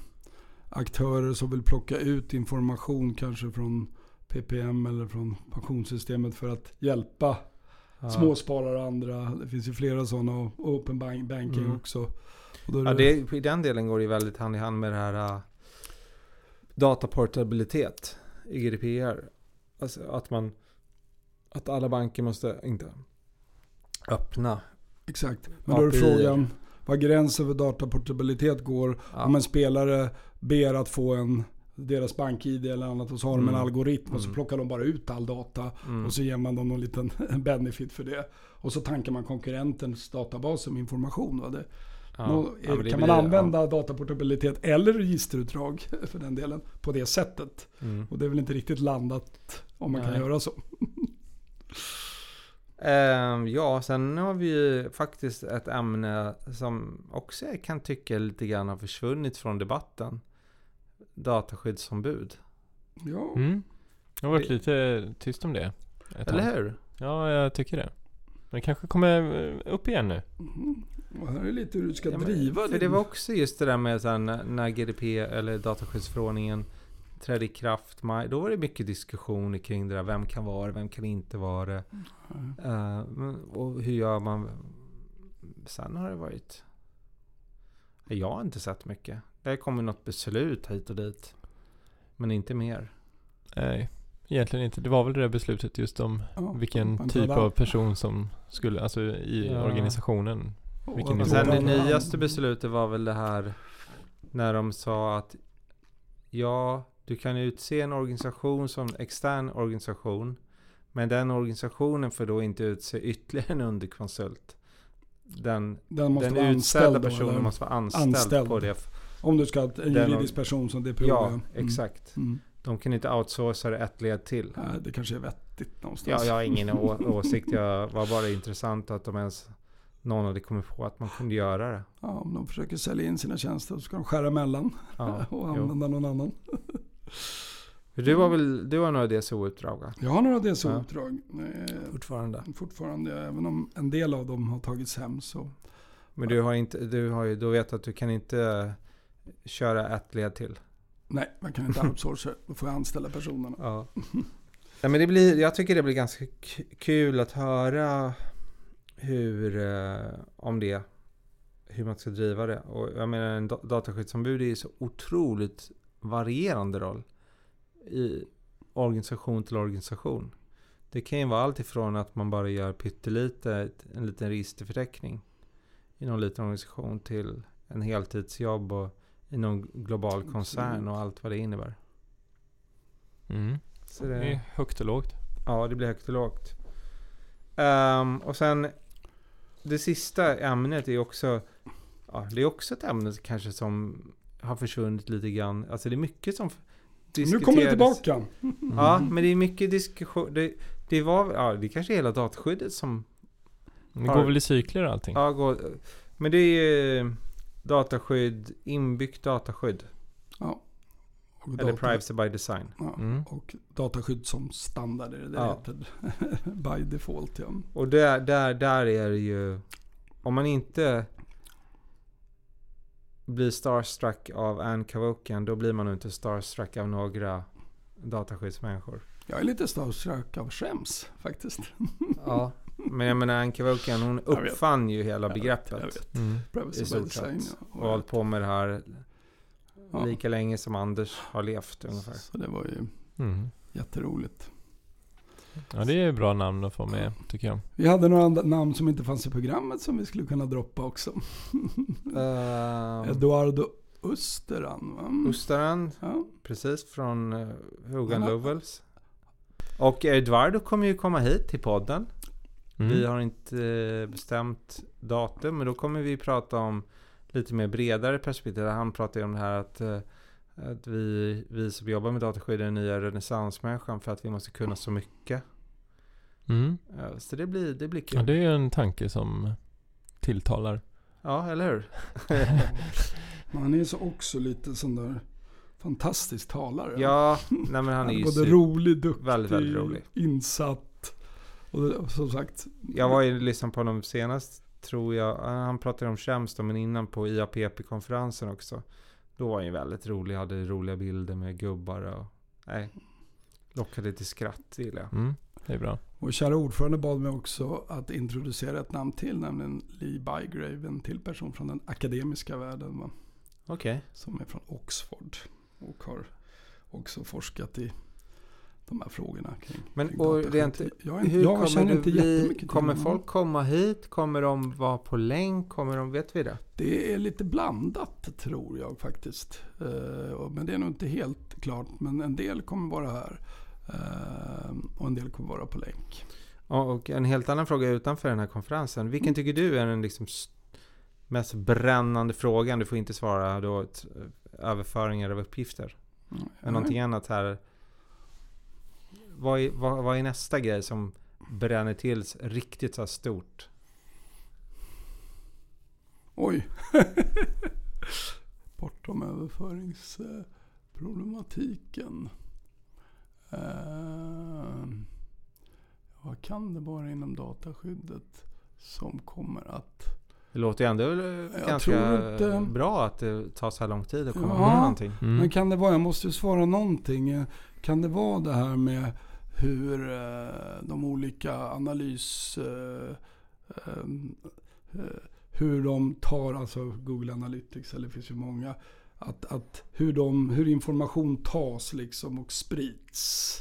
aktörer som vill plocka ut information kanske från PPM eller från pensionssystemet för att hjälpa Ja. småsparare och andra. Det finns ju flera sådana och open bank- banking Mm. också. Är Ja, det, I den delen går det väldigt hand i hand med det här uh, dataportabilitet i GDPR. Alltså att man att alla banker måste inte öppna. Exakt. Men då är det frågan var gränsen för dataportabilitet går. Ja. Om en spelare ber att få en deras bank-id eller annat och så har de en Mm. algoritm och så Mm. plockar de bara ut all data Mm. och så ger man dem någon liten benefit för det. Och så tankar man konkurrentens databas med information. Va? Det, Ja. nå- Ja, kan blir- man använda dataportabilitet eller registerutdrag för den delen på det sättet? Ja. Mm. Och det är väl inte riktigt landat om man kan Nej. göra så. Ehm, ja, sen har vi ju faktiskt ett ämne som också jag kan tycka lite grann har försvunnit från debatten. Dataskyddsombud. Ja, Mm. Det har varit Det- lite tyst om det. Eller hur? Ja, jag tycker det. Men det kanske kommer eh, upp igen nu. Mhm. och här är lite hur du ska Ja, men- driva För det var också just det där med så här, när, GDP eller dataskyddsförordningen trädde i kraft. Maj, då var det mycket diskussioner kring det där. Vem kan vara det? Vem kan inte vara det? Eh, men- och hur gör man? Sen har det varit... Jag har inte sett mycket. Det kommer något beslut hit och dit. Men inte mer. Nej, egentligen inte. Det var väl det där beslutet just om Ja, vilken typ av det. person som skulle, alltså i Ja. organisationen. Vilken Och sen det nyaste beslutet var väl det här när de sa att ja, du kan utse en organisation som extern organisation. Men den organisationen får då inte utse ytterligare en underkonsult. Den, Den den utsedda då, personen eller? måste vara anställd, Anställd. på det. Om du ska ha en juridisk person som DPO. Ja, Mm. exakt. Mm. De kan inte outsourca det ett led till. Nej, det kanske är vettigt Ja, någonstans. jag har ingen åsikt. Jag var bara intressant att de ens någon hade kommit på att man kunde göra det. Ja, om de försöker sälja in sina tjänster så ska de skära emellan Ja, och jo. använda någon annan. Du var väl, du har nog DSO-uppdrag? Jag har några DSO-uppdrag. Eh, Fortfarande. Fortfarande, även om en del av dem har tagits hem så. Men du har inte, du har ju, då vet att du kan inte köra ett led till. Nej, man kan inte outsourca. Då får jag anställa personerna. Ja. Nej, men det blir, jag tycker det blir ganska kul att höra hur, eh, om det, hur man ska driva det. Och jag menar en da- dataskyddsombud är ju så otroligt varierande roll i organisation till organisation. Det kan ju vara allt ifrån att man bara gör pyttelite, en liten registerförteckning i någon liten organisation till en heltidsjobb och i någon global koncern och allt vad det innebär. Mm. Så Det är högt och lågt. Ja, det blir högt och lågt. Ehm, och sen det sista ämnet är också, ja, det är också ett ämne kanske som har försvunnit lite grann. Alltså det är mycket som Nu kommer det tillbaka. Ja, men det är mycket diskussion. Det, det var, ja, det kanske är hela dataskyddet som Det Har- går väl i cykler och allting. ja, går, Men det är ju dataskydd, inbyggt dataskydd. Ja. Och Eller data- privacy by design. Ja. Mm. Och dataskydd som standard är det det Ja. heter. By default ja. Och där, där, där är det ju... Om man inte blir starstruck av Ann Cavoken, då blir man nog inte starstruck av några dataskyddsmänniskor. Jag är lite starstruck av skäms faktiskt. Ja. Men jag menar Ann Cavoken, hon uppfann ju hela Jag vet, begreppet. Jag vet. Mm. I stort sett. Och hållit på med det här Ja. lika länge som Anders har levt ungefär. Så det var ju Mm. jätteroligt. Ja, det är bra namn att få med, tycker jag. Vi hade några andra namn som inte fanns i programmet som vi skulle kunna droppa också. Uh, Eduardo Österan va? Ostaran, Ja. precis från Hogan Han har- Lovells. Och Eduardo kommer ju komma hit till podden. Mm. Vi har inte eh, bestämt datum, men då kommer vi prata om lite mer bredare perspektiv. Han pratar ju om det här att, eh, att vi, vi som jobbar med dataskydd är den nya renässansmänniskan för att vi måste kunna så mycket. Mm. Ja, Så det blir, det blir Ja, kul. det är ju en tanke som tilltalar. Ja, eller hur? Men han är så också lite sån där fantastisk talare. ja, nej men han är ju både rolig, duktig, väldigt, väldigt rolig. insatt. Och som sagt. Jag var ju lyssnade på honom senast, tror jag. Han pratade om Shams då, men innan på IAPP-konferensen också. Då var han ju väldigt rolig, hade roliga bilder med gubbar och... Nej. Lockade till skratt, gillar jag. Mm. Det är bra. Och kära ordförande bad mig också att introducera ett namn till, nämligen Lee Bygrave, en till person från den akademiska världen. Va? Okej. Som är från Oxford. Och har också forskat i de här frågorna kring, Men kring och rent, jag, hur jag kommer inte bli? Kommer folk komma hit? Kommer de vara på länk? Kommer de, vet vi det? Det är lite blandat tror jag faktiskt. Eh, men det är nog inte helt klart. Men en del kommer vara här. Eh, och en del kommer vara på länk. Och en helt annan fråga utanför den här konferensen. Vilken Mm. tycker du är den liksom mest brännande frågan? Du får inte svara då överföringar av uppgifter. Mm. Men någonting annat här. Vad är, vad, vad är nästa grej som bränner till riktigt så stort. Oj. Bortom överföringsproblematiken. Eh, vad kan det vara inom dataskyddet som kommer att... Det låter ju ändå eh, Jag ganska tror inte- bra att det tar så här lång tid att komma Ja. med någonting. Mm. Men kan det vara, jag måste ju svara någonting. Eh, Kan det vara det här med hur eh, de olika analys... Eh, eh, hur de tar, alltså Google Analytics, eller det finns ju många. Att, att hur, de, hur information tas liksom och sprids.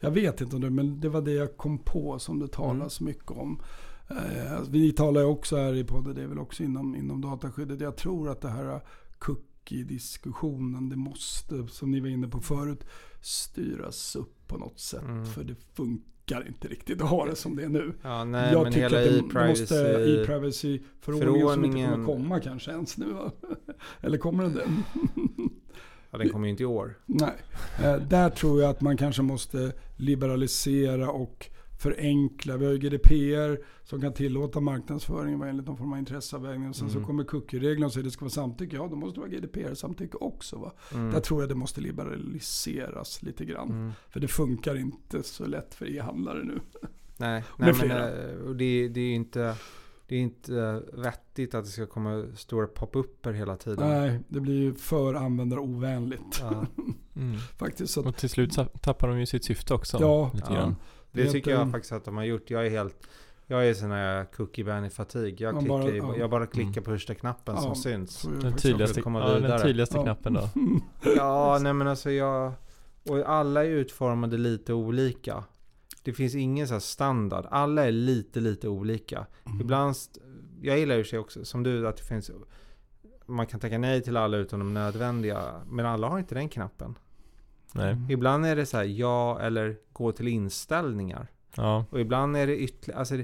Jag vet inte om det, men det var det jag kom på som det talas mycket om. Eh, vi talar ju också här i podden, det är väl också inom, inom dataskyddet. Jag tror att det här cookie-diskussionen, det måste, som ni var inne på förut, styras upp på något sätt. Mm. För det funkar inte riktigt att ha det som det är nu. Ja, nej, jag tycker att det, måste e-privacy... e-privacy-förordningen som inte kommer komma kanske ens nu. Eller kommer den det? Ja, den kommer ju inte i år. Nej. Eh, där tror jag att man kanske måste liberalisera och förenkla. Vi har ju GDPR som kan tillåta marknadsföring vad enligt någon form av intresseavvägning. Och sen Mm. så kommer cookie-reglerna och säger att det ska vara samtycke. Ja, då måste det vara GDPR-samtycke också. Va? Mm. Där tror jag det måste liberaliseras lite grann. Mm. För det funkar inte så lätt för e-handlare nu. Nej, Med nej men eh, och det, det är ju inte, det är inte vettigt att det ska komma stora pop-upper hela tiden. Nej, det blir ju för användarovänligt. Ja, Mm. Faktiskt. Så att, Och till slut tappar de ju sitt syfte också. Ja. lite Ja. Det tycker jag faktiskt att de har gjort. Jag är helt, jag är sån här cookie banning fatig. Jag, klickar, bara- i- ja. jag bara klickar Mm. på första knappen Ja. som syns. Den tydligaste, komma ja, den tydligaste Ja. knappen då. Ja, nej men alltså jag... Och alla är utformade lite olika. Det finns ingen så här standard. Alla är lite, lite olika. Mm. Ibland... st- Jag gillar ju sig också, som du, att det finns... Man kan tacka nej till alla utom de nödvändiga. Men alla har inte den knappen. Nej. Mm. Ibland är det så här ja eller gå till inställningar. Ja. Och ibland är det ytterligare... Alltså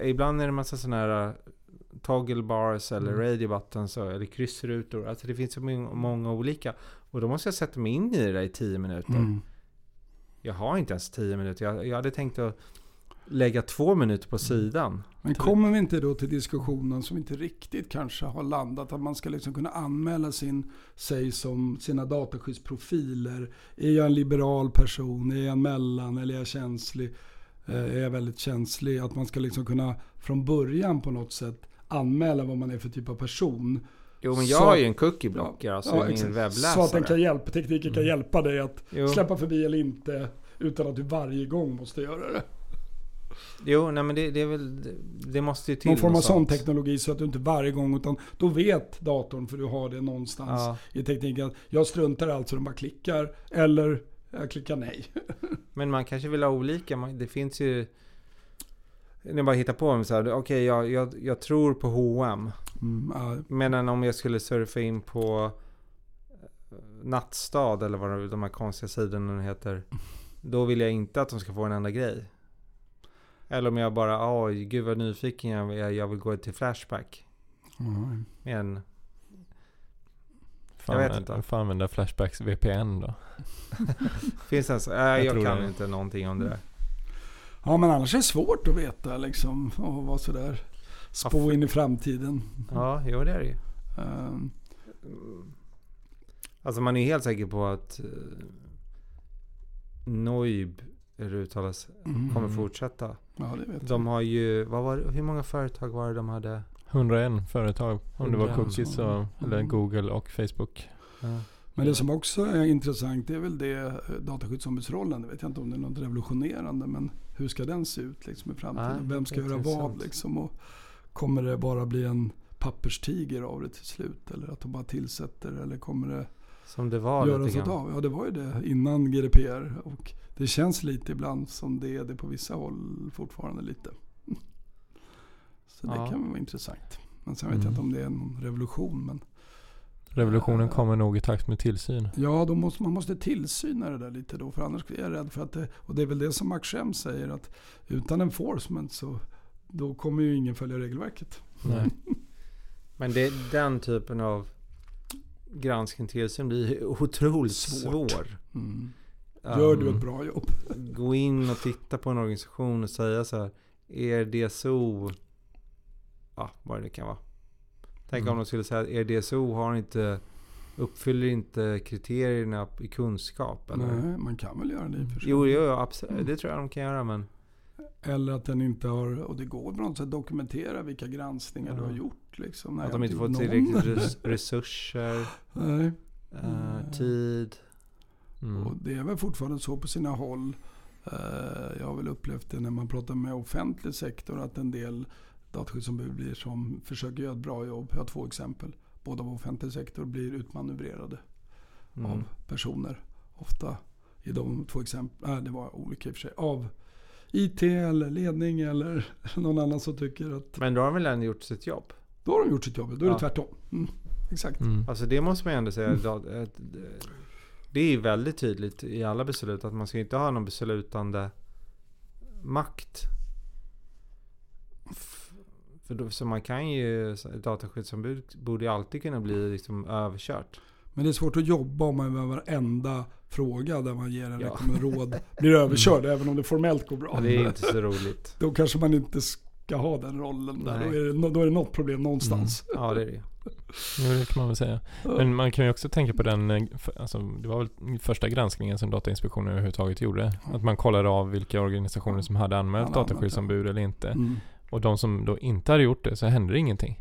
ibland är det massa sådana här uh, toggle bars eller Mm. radio buttons eller kryssrutor. Alltså det finns så många, många olika. Och då måste jag sätta mig in i det där i tio minuter. Mm. Jag har inte ens tio minuter. Jag, jag hade tänkt att lägga två minuter på sidan. Men kommer vi inte då till diskussionen som inte riktigt kanske har landat, att man ska liksom kunna anmäla sin, sig som sina dataskyddsprofiler. Är jag en liberal person? Är jag mellan? Eller är jag känslig? Eh, Är jag väldigt känslig? Att man ska liksom kunna från början på något sätt anmäla vad man är för typ av person. Jo men jag Så- har ju en cookie blocker, alltså Ja, min exakt. webbläsare. Så att den kan hjälpa, tekniken kan Mm. hjälpa dig att jo, släppa förbi eller inte. Utan att du varje gång måste göra det. Jo, nej men det, det är väl... Det, måste ju till Någon form av sån teknologi så att du inte varje gång, utan då vet datorn, för du har det någonstans Ja. i tekniken, att jag struntar alltså, den bara klickar, eller jag klickar nej. Men man kanske vill ha olika. Det finns ju... Ni bara hittar på dem så här. Okej, jag, jag, jag tror på H&M Mm, ja, Men om jag skulle surfa in på eh, Nattstad eller vad de- de här konstiga sidorna nu heter. Då vill jag inte att de ska få en enda grej. Eller om jag bara, oj gud vad nyfiken jag är, jag vill gå till Flashback. ja. Men Fan, Jag vet inte. Jag får använda Flashbacks VPN då. finns det ens? Äh, jag, tror kan det. inte någonting om det där. ja, men annars är det svårt att veta liksom, och vara sådär, spå in i framtiden. Ja, jo det är det ju. Um, Mm. Alltså man är helt säker på att uh, Noib, det uttalas, mm. kommer fortsätta. Ja, det vet De har ju, vad var hur många företag var det de hade? 101 företag. Om det var 101, cookies och, eller Mm. Google och Facebook. Ja. Men det som också är intressant det är väl det eh, dataskyddsombudsrollen. Det vet jag inte om det är något revolutionerande men hur ska den se ut liksom i framtiden? Nej, Vem ska göra vad liksom? Och kommer det bara bli en papperstiger av det till slut? Eller att de bara tillsätter? Eller kommer det Som det var göras lite grann. av? Ja det var ju det innan GDPR. Och det känns lite ibland som det är det på vissa håll fortfarande lite. Så det Ja. kan vara intressant. Men sen vet Mm. jag inte om det är någon revolution. Men Revolutionen Ja. kommer nog i takt med tillsyn. Ja, då måste, man måste tillsyna det där lite då. För annars är jag rädd för att det, och det är väl det som Max Schem säger att utan enforcement så då kommer ju ingen följa regelverket. Nej. Men det, den typen av granskning tillsyn blir otroligt Svårt. svår. Mm. Gör du um, ett bra jobb? gå in och titta på en organisation och säga så här. Er DSO, ja vad det kan vara. Tänk Mm. om de skulle säga att er DSO har inte, uppfyller inte kriterierna i kunskap. Eller? Nej, man kan väl göra det i och för sig. Jo, jo, jo, absolut. Mm. Det tror jag de kan göra men. Eller att den inte har, och det går på något sätt dokumentera vilka granskningar du Ja. har gjort. Liksom. Nej, Att de inte gjort tillräckligt resurser, Nej. eh, tid. Mm. Och det är väl fortfarande så på sina håll. Eh, Jag har väl upplevt det när man pratar med offentlig sektor att en del dataskyddsombud blir som försöker göra ett bra jobb. Jag har två exempel. Båda av offentlig sektor blir utmanövrerade Mm. av personer. Ofta i de två exempel, äh, det var olika i och för sig. Av IT eller ledning eller någon annan som tycker att Men då har väl ändå gjort sitt jobb? då har de gjort sitt jobb. Då är Ja. det tvärtom. Mm, exakt. Mm. Alltså det måste man ändå säga. att- att- Det är ju väldigt tydligt i alla beslut att man ska inte ha någon beslutande makt. För då, så man kan ju, ett dataskyddsombud borde ju alltid kunna bli liksom överkört. Men det är svårt att jobba om man med varenda fråga där man ger en Ja. rekommendation råd blir överkörd även om det formellt går bra. Det är inte så roligt. Då kanske man inte ska ha den rollen där. Då är, det, då är det något problem någonstans. Ja det är det. Jo, det kan man väl säga. Men man kan ju också tänka på den, eh, alltså, det var väl första granskningen som Datainspektionen överhuvudtaget gjorde. Att man kollade av vilka organisationer som hade anmält Hade anmält, dataskyddsombud eller inte. Mm. Och de som då inte hade gjort det så hände det ingenting.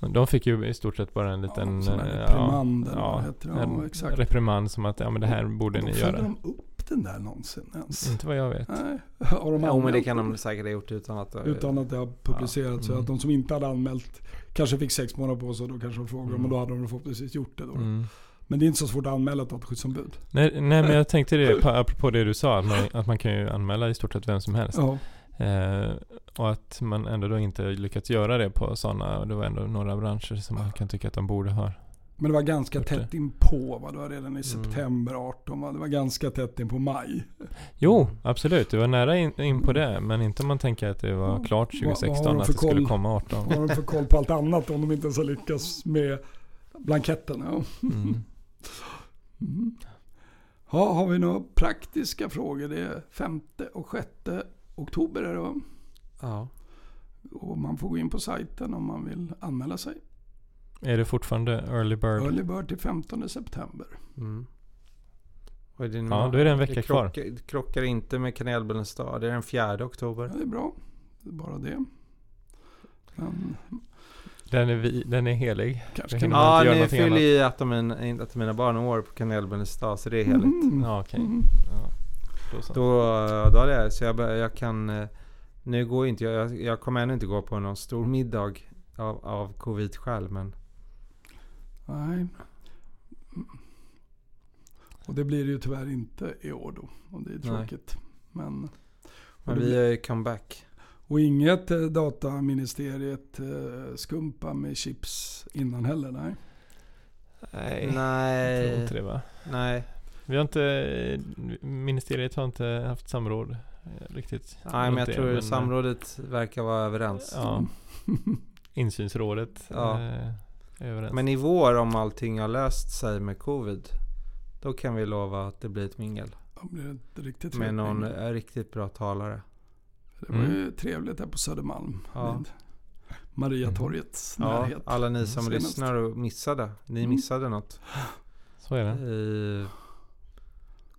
De fick ju i stort sett bara en liten ja, en eh, reprimand ja, vad heter det? Ja, exakt. reprimand som att ja men det här borde Och ni göra. De upp den där någonsin ens? Inte vad jag vet. Nej. Har de Jo men det kan de säkert ha gjort utan att... Utan att det har publicerats. Så Mm. att de som inte hade anmält kanske fick sex månader på sig. Då kanske de frågade. Mm. Men då hade de förhoppningsvis gjort det. Då. Mm. Men det är inte så svårt att anmäla ett dataskyddsombud. Nej, nej men jag tänkte det, på, apropå det du sa, att man, att man kan ju anmäla i stort sett vem som helst. Ja. Eh, och att man ändå då inte lyckats göra det på sådana, det var ändå några branscher som man kan tycka att de borde ha. Men det var ganska det. tätt in på. Va? Det var redan i Mm. september 18. Va? Det var ganska tätt in på maj. Jo, absolut. Det var nära in, in på det. Men inte om man tänker att det var klart vad- vad har 2016 de att det skulle koll? komma 18. Vad har de för koll på allt annat om de inte ens har lyckats med blanketten? Ja. Mm. Mm. Ja, har vi några praktiska frågor? Det är 5 och 6 oktober är det va? Ja. Och man får gå in på sajten om man vill anmäla sig. Är det fortfarande early bird? Early bird till 15 september. Mm. Och det är Ja, då är det en vecka det kvar. krockar, krockar inte med kanelbullens dag. Det är den 4 Ja, oktober. det är bra. Det är bara det. Men Den är, vi, den är helig. kanske Det kan Ja, inte göra nu någonting fyller annat. ju ett av, mina, barn år på kanelbullens dag. Så det är heligt. Mm. Ja, okej. Mm. Ja, då så. Då, då är det så jag, jag kan... eh, Nu går inte jag, jag, jag kommer ännu inte gå på någon stor middag av, av covid själv men... Nej. Och det blir det ju tyvärr inte i år då. Och det är Nej. tråkigt. Men, Men det vi är ju comeback. och inget eh, dataministeriet eh, skumpa med chips innan heller. Nej. Nej, jag tror Nej. inte det va? Nej. Vi har inte, ministeriet har inte haft samråd eh, riktigt. Nej men jag det, tror eh, samrådet verkar vara överens. Ja, insynsrådet Ja. eh, är överens. Men i vår om allting har löst sig med covid. Då kan vi lova att det blir ett mingel. Då blir det ett riktigt Med någon eh, riktigt bra talare. Det var ju trevligt här på Södermalm. Ja. Mariatorgets Ja, närhet. alla ni som Senast. lyssnar och missade. Ni Mm. missade något. Så är det. I...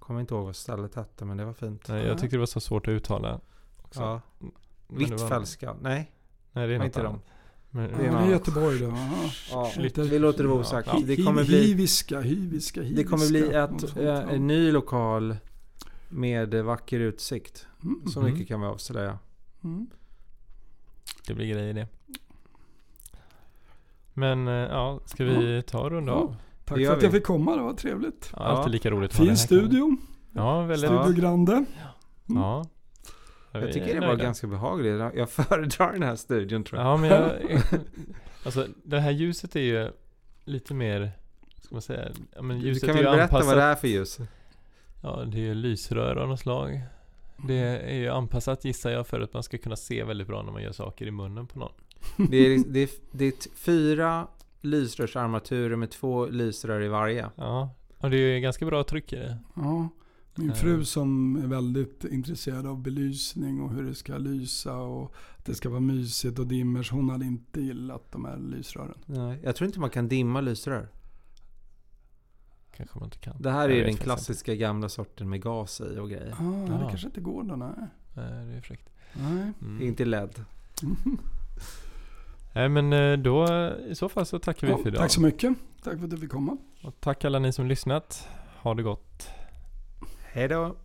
Kommer inte ihåg vad stället hette men det var fint. Nej, jag tyckte det var så svårt att uttala. Också. Ja. Det var- Hvitfeldtska. Nej, Nej, det är inte de. Men, Ja, det är det är något. Göteborg då. Ja, vi låter det vara Ja, osagt. ja. Det kommer bli, Hiviska, hiviska, hiviska. det kommer bli ett, ja. en ny lokal med vacker utsikt. Mm. Så Mhm. mycket kan vi avslöja. Mm. det blir grejer i det. Men eh, ja, ska vi ta och runda Ja, av? Tack för att jag vi. fick komma, det var trevligt. Ja, alltid lika roligt Fin kan studio, Ja, väldigt. Ja. Studio Grande. Ja. Jag tycker det var ganska behagligt. Jag föredrar den här studion tror jag. Ja, men jag... alltså, det här ljuset är ju lite mer, ska man säga, ja, men Du ljuset kan är väl ju berätta anpassat. vad det är för ljus? Ja, det är ju lysrör av något slag. Det är ju anpassat gissar jag för att man ska kunna se väldigt bra när man gör saker i munnen på någon. Det är, det är, det är fyra lysrörsarmaturer med två lysrör i varje. Ja, och det är ju ganska bra tryck i det. Ja. Min Eh. fru som är väldigt intresserad av belysning och hur det ska lysa och att det ska vara mysigt och dimmers. Hon hade inte gillat de här lysrören. Nej, jag tror inte man kan dimma lysrör. Kanske man inte kan. Det här Jag är den klassiska gamla sorten med gas i och grejer. Ah, Det Ja. kanske inte går då, nej. inte. Nej, det är fräckt. nej. Mm. Inte LED. Nej men eh, då eh, i så fall så tackar vi Ja, för idag. tack så mycket. Tack för att du fick komma. Och tack alla ni som lyssnat. Ha det gott. Hej då!